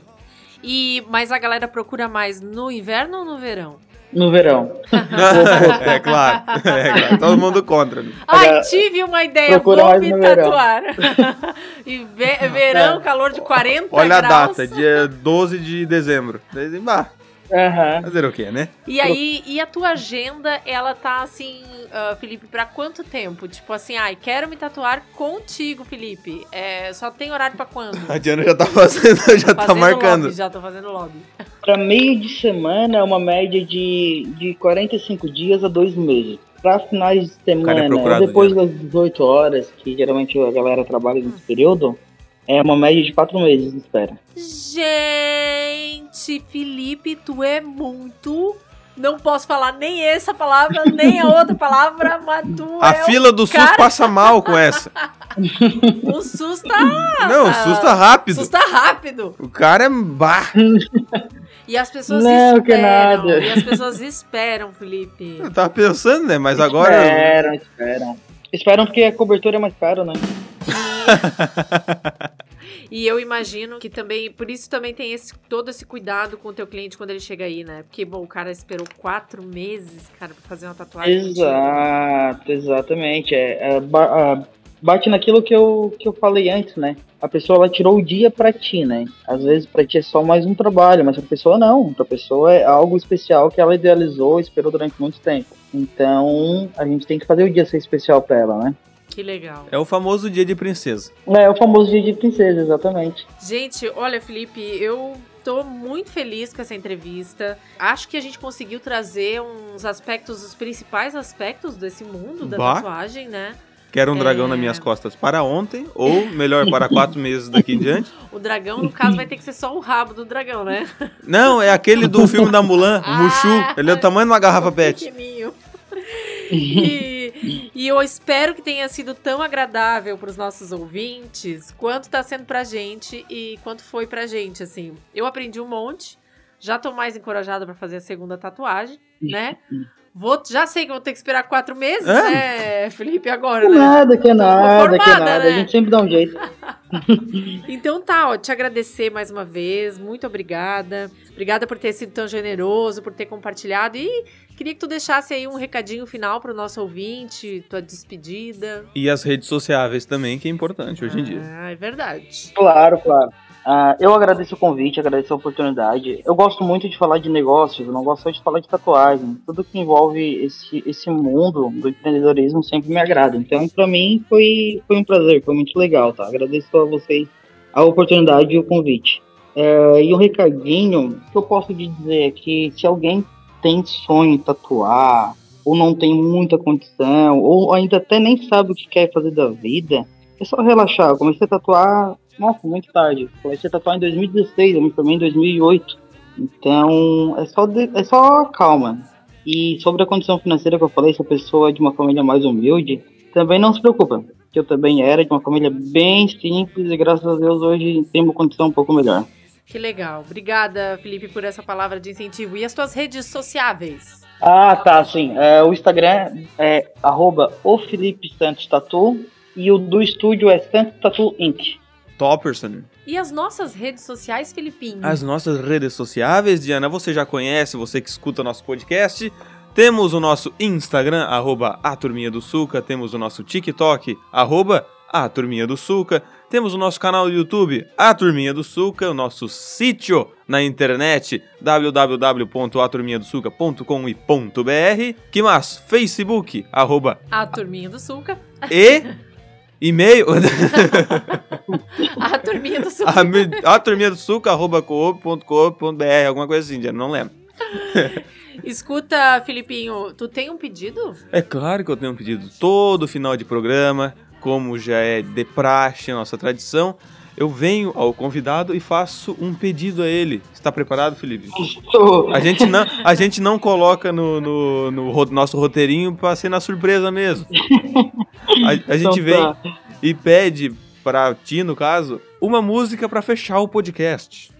[SPEAKER 1] E, mas a galera procura mais no inverno ou no verão?
[SPEAKER 5] No verão.
[SPEAKER 2] é claro. É claro. Todo mundo contra. né?
[SPEAKER 1] Ai,
[SPEAKER 5] Olha,
[SPEAKER 1] tive uma ideia,
[SPEAKER 5] procura
[SPEAKER 1] vou
[SPEAKER 5] mais
[SPEAKER 1] me
[SPEAKER 5] no verão.
[SPEAKER 1] tatuar. e ve- verão,
[SPEAKER 5] É.
[SPEAKER 1] calor de 40
[SPEAKER 2] Olha a
[SPEAKER 1] graus.
[SPEAKER 2] data, dia 12 de dezembro. Bah,
[SPEAKER 5] Aham.
[SPEAKER 2] fazer o quê, né?
[SPEAKER 1] E aí, e a tua agenda, ela tá assim, ah, Felipe, pra quanto tempo? Tipo assim, ai, quero me tatuar contigo, Felipe. É, só tem horário pra quando?
[SPEAKER 2] A Diana já tá fazendo, já tá
[SPEAKER 1] Fazendo
[SPEAKER 2] marcando.
[SPEAKER 1] Lobby, já tô fazendo lobby.
[SPEAKER 5] Para meio de semana é uma média de, de 45 dias a dois meses. Para finais de
[SPEAKER 2] é
[SPEAKER 5] semana,
[SPEAKER 2] procurado,
[SPEAKER 5] depois das 18 horas, que geralmente a galera trabalha nesse período, é uma média de quatro meses de espera.
[SPEAKER 1] Gente, Felipe, tu é muito. Não posso falar nem essa palavra, nem a outra palavra, mas tu
[SPEAKER 2] A
[SPEAKER 1] é
[SPEAKER 2] fila do SUS
[SPEAKER 1] cara-
[SPEAKER 2] passa mal com essa.
[SPEAKER 1] o, o SUS tá.
[SPEAKER 2] Não, o SUS tá
[SPEAKER 1] O
[SPEAKER 2] rápido.
[SPEAKER 1] SUS tá rápido.
[SPEAKER 2] O cara é. Bah,
[SPEAKER 1] E as pessoas
[SPEAKER 5] Não, que
[SPEAKER 1] esperam.
[SPEAKER 5] nada.
[SPEAKER 1] E as pessoas esperam, Felipe.
[SPEAKER 2] eu tava pensando, né? Mas agora.
[SPEAKER 5] Esperam, esperam. Esperam porque a cobertura é mais cara, né?
[SPEAKER 1] E eu imagino que também, por isso também tem esse, todo esse cuidado com o teu cliente quando ele chega aí, né? Porque, bom, o cara esperou quatro meses, cara, pra fazer uma tatuagem.
[SPEAKER 5] Exato, exatamente. É, é, a- bate naquilo que eu, que eu falei antes, né? A pessoa ela tirou o dia pra ti, né? Às vezes pra ti é só mais um trabalho, mas pra pessoa não. Pra pessoa é algo especial que ela idealizou e esperou durante muito tempo. Então a gente tem que fazer o dia ser especial pra ela, né?
[SPEAKER 1] Que legal.
[SPEAKER 2] É o famoso dia de princesa.
[SPEAKER 5] É o famoso dia de princesa, exatamente.
[SPEAKER 1] Gente, olha, Felipe, eu tô muito feliz com essa entrevista. Acho que a gente conseguiu trazer uns aspectos, os principais aspectos desse mundo da
[SPEAKER 2] Bah.
[SPEAKER 1] tatuagem, né?
[SPEAKER 2] Quero um dragão
[SPEAKER 1] É.
[SPEAKER 2] nas minhas costas para ontem, ou melhor, para quatro meses daqui em diante.
[SPEAKER 1] O dragão, no caso, vai ter que ser só o rabo do dragão, né?
[SPEAKER 2] Não, é aquele do filme da Mulan, o Mushu.
[SPEAKER 1] Ah.
[SPEAKER 2] Ele é do tamanho de uma garrafa pet.
[SPEAKER 1] pequenininho. E, e eu espero que tenha sido tão agradável para os nossos ouvintes quanto tá sendo pra gente e quanto foi pra gente, assim. Eu aprendi um monte, já tô mais encorajada para fazer a segunda tatuagem, né? Vou, já sei que vou ter que esperar quatro meses,
[SPEAKER 2] É.
[SPEAKER 1] né, Felipe, agora,
[SPEAKER 5] Que
[SPEAKER 1] né?
[SPEAKER 5] nada, que nada, que
[SPEAKER 1] formada,
[SPEAKER 5] nada.
[SPEAKER 1] né?
[SPEAKER 5] A gente sempre dá um jeito.
[SPEAKER 1] Então tá, ó, te agradecer mais uma vez, muito obrigada. Obrigada por ter sido tão generoso, por ter compartilhado e queria que tu deixasse aí um recadinho final pro nosso ouvinte, tua despedida.
[SPEAKER 2] E as redes sociáveis também, que é importante hoje em dia.
[SPEAKER 1] Ah, é verdade.
[SPEAKER 5] Claro, claro. Ah, eu agradeço o convite, agradeço a oportunidade. Eu gosto muito de falar de negócios, não gosto só de falar de tatuagem. Tudo que envolve esse, esse mundo do empreendedorismo sempre me agrada. Então, pra mim, foi, foi um prazer, foi muito legal, tá? Agradeço a vocês a oportunidade e o convite. É, e um recadinho que eu posso dizer é que se alguém tem sonho em tatuar, ou não tem muita condição, ou ainda até nem sabe o que quer fazer da vida, é só relaxar. Eu comecei a tatuar, nossa, muito tarde. Comecei a tatuar em 2016, eu me formei em 2008. Então, é só, de- é só calma. E sobre a condição financeira que eu falei, se a pessoa é de uma família mais humilde, também não se preocupa. Que eu também era de uma família bem simples e graças a Deus hoje tenho uma condição um pouco melhor.
[SPEAKER 1] Que legal. Obrigada, Felipe, por essa palavra de incentivo. E as tuas redes sociáveis?
[SPEAKER 5] Ah, tá, sim. É, o Instagram é arroba o Felipe Santos Tatu e o do estúdio é Santos Tatu Inc.
[SPEAKER 2] Topperson.
[SPEAKER 1] E as nossas redes sociais, Felipinho?
[SPEAKER 2] As nossas redes sociáveis, Diana, você já conhece, você que escuta nosso podcast. Temos o nosso Instagram, arroba a Turminha do Suca. Temos o nosso TikTok, arroba a Turminha do Suca. Temos o nosso canal do YouTube, a Turminha do Suca. O nosso sítio na internet, www.aturminhadosuca.com.br. Que mais? Facebook, arroba
[SPEAKER 1] A turminha do Sulca.
[SPEAKER 2] e... E-mail,
[SPEAKER 1] A turminha do Sulca.
[SPEAKER 2] a, a turminha do suca, arroba coop.coop.br, alguma coisa assim, Diana, não lembro.
[SPEAKER 1] Escuta, Filipinho, tu tem um pedido?
[SPEAKER 2] É claro que eu tenho um pedido todo final de programa, como já é de praxe, nossa tradição. Eu venho ao convidado e faço um pedido a ele. Está preparado, Felipe? A gente não, a gente não coloca no, no- no nosso roteirinho para ser na surpresa mesmo. A, a gente
[SPEAKER 5] Então
[SPEAKER 2] vem
[SPEAKER 5] tá.
[SPEAKER 2] e pede para ti, no caso, uma música para fechar o podcast.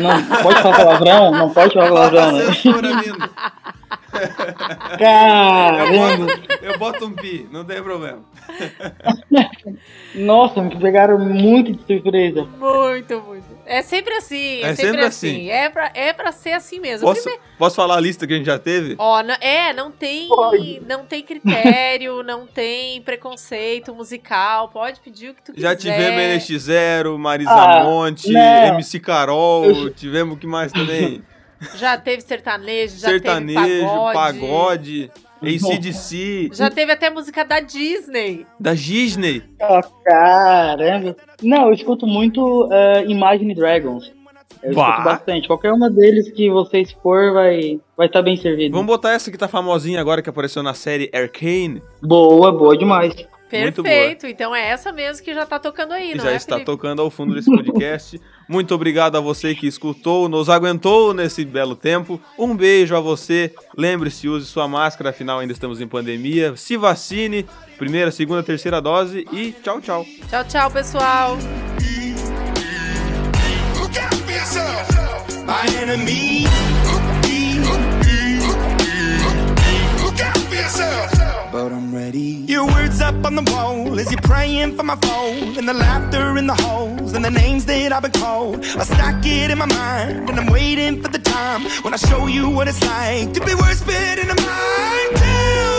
[SPEAKER 5] Não pode falar palavrão? Não pode falar palavrão, né?
[SPEAKER 2] Censura, Mindo.
[SPEAKER 5] Caramba!
[SPEAKER 2] Eu boto um pi, não tem problema.
[SPEAKER 5] Nossa, me pegaram muito de surpresa.
[SPEAKER 1] Muito, muito. É sempre assim, é,
[SPEAKER 2] É
[SPEAKER 1] sempre,
[SPEAKER 2] sempre
[SPEAKER 1] assim.
[SPEAKER 2] assim.
[SPEAKER 1] É, pra, é pra ser assim mesmo.
[SPEAKER 2] Posso,
[SPEAKER 1] Primeiro-
[SPEAKER 2] posso falar a lista que a gente já teve?
[SPEAKER 1] Ó, é, não tem,
[SPEAKER 5] Pode.
[SPEAKER 1] não tem critério, não tem preconceito musical. Pode pedir o que tu quiser.
[SPEAKER 2] Já tivemos NX0, Marisa
[SPEAKER 5] Ah,
[SPEAKER 2] Monte,
[SPEAKER 5] não.
[SPEAKER 2] MC Carol,
[SPEAKER 5] Eu-
[SPEAKER 2] tivemos o que mais também?
[SPEAKER 1] Já teve sertanejo, já
[SPEAKER 2] Sertanejo,
[SPEAKER 1] teve pagode.
[SPEAKER 2] pagode, ACDC,
[SPEAKER 1] Já teve até música da Disney.
[SPEAKER 2] da Disney.
[SPEAKER 5] Ah, caramba! Não, eu escuto muito eh, Imagine Dragons. Eu
[SPEAKER 2] Bah.
[SPEAKER 5] escuto bastante. Qualquer uma deles que vocês for vai vai estar bem servido.
[SPEAKER 2] Vamos botar essa que tá famosinha agora, que apareceu na série Arcane,
[SPEAKER 5] Boa, boa demais.
[SPEAKER 2] Muito
[SPEAKER 1] Perfeito. Então é essa mesmo que já tá tocando aí,
[SPEAKER 2] que
[SPEAKER 1] não
[SPEAKER 2] já
[SPEAKER 1] é,
[SPEAKER 2] está
[SPEAKER 1] Felipe?
[SPEAKER 2] tocando ao fundo desse podcast. Muito obrigado a você que escutou, nos aguentou nesse belo tempo. Um beijo a você. Lembre-se, use sua máscara, afinal ainda estamos em pandemia. Se vacine, primeira, segunda, terceira dose e tchau, tchau.
[SPEAKER 1] Tchau, tchau, pessoal.
[SPEAKER 6] But I'm ready. words up on the wall? Is he praying for my phone? And the laughter in the halls and the names that I've been called. I stack it in my mind and I'm waiting for the time when I show you what it's like to be worse fit in a mind.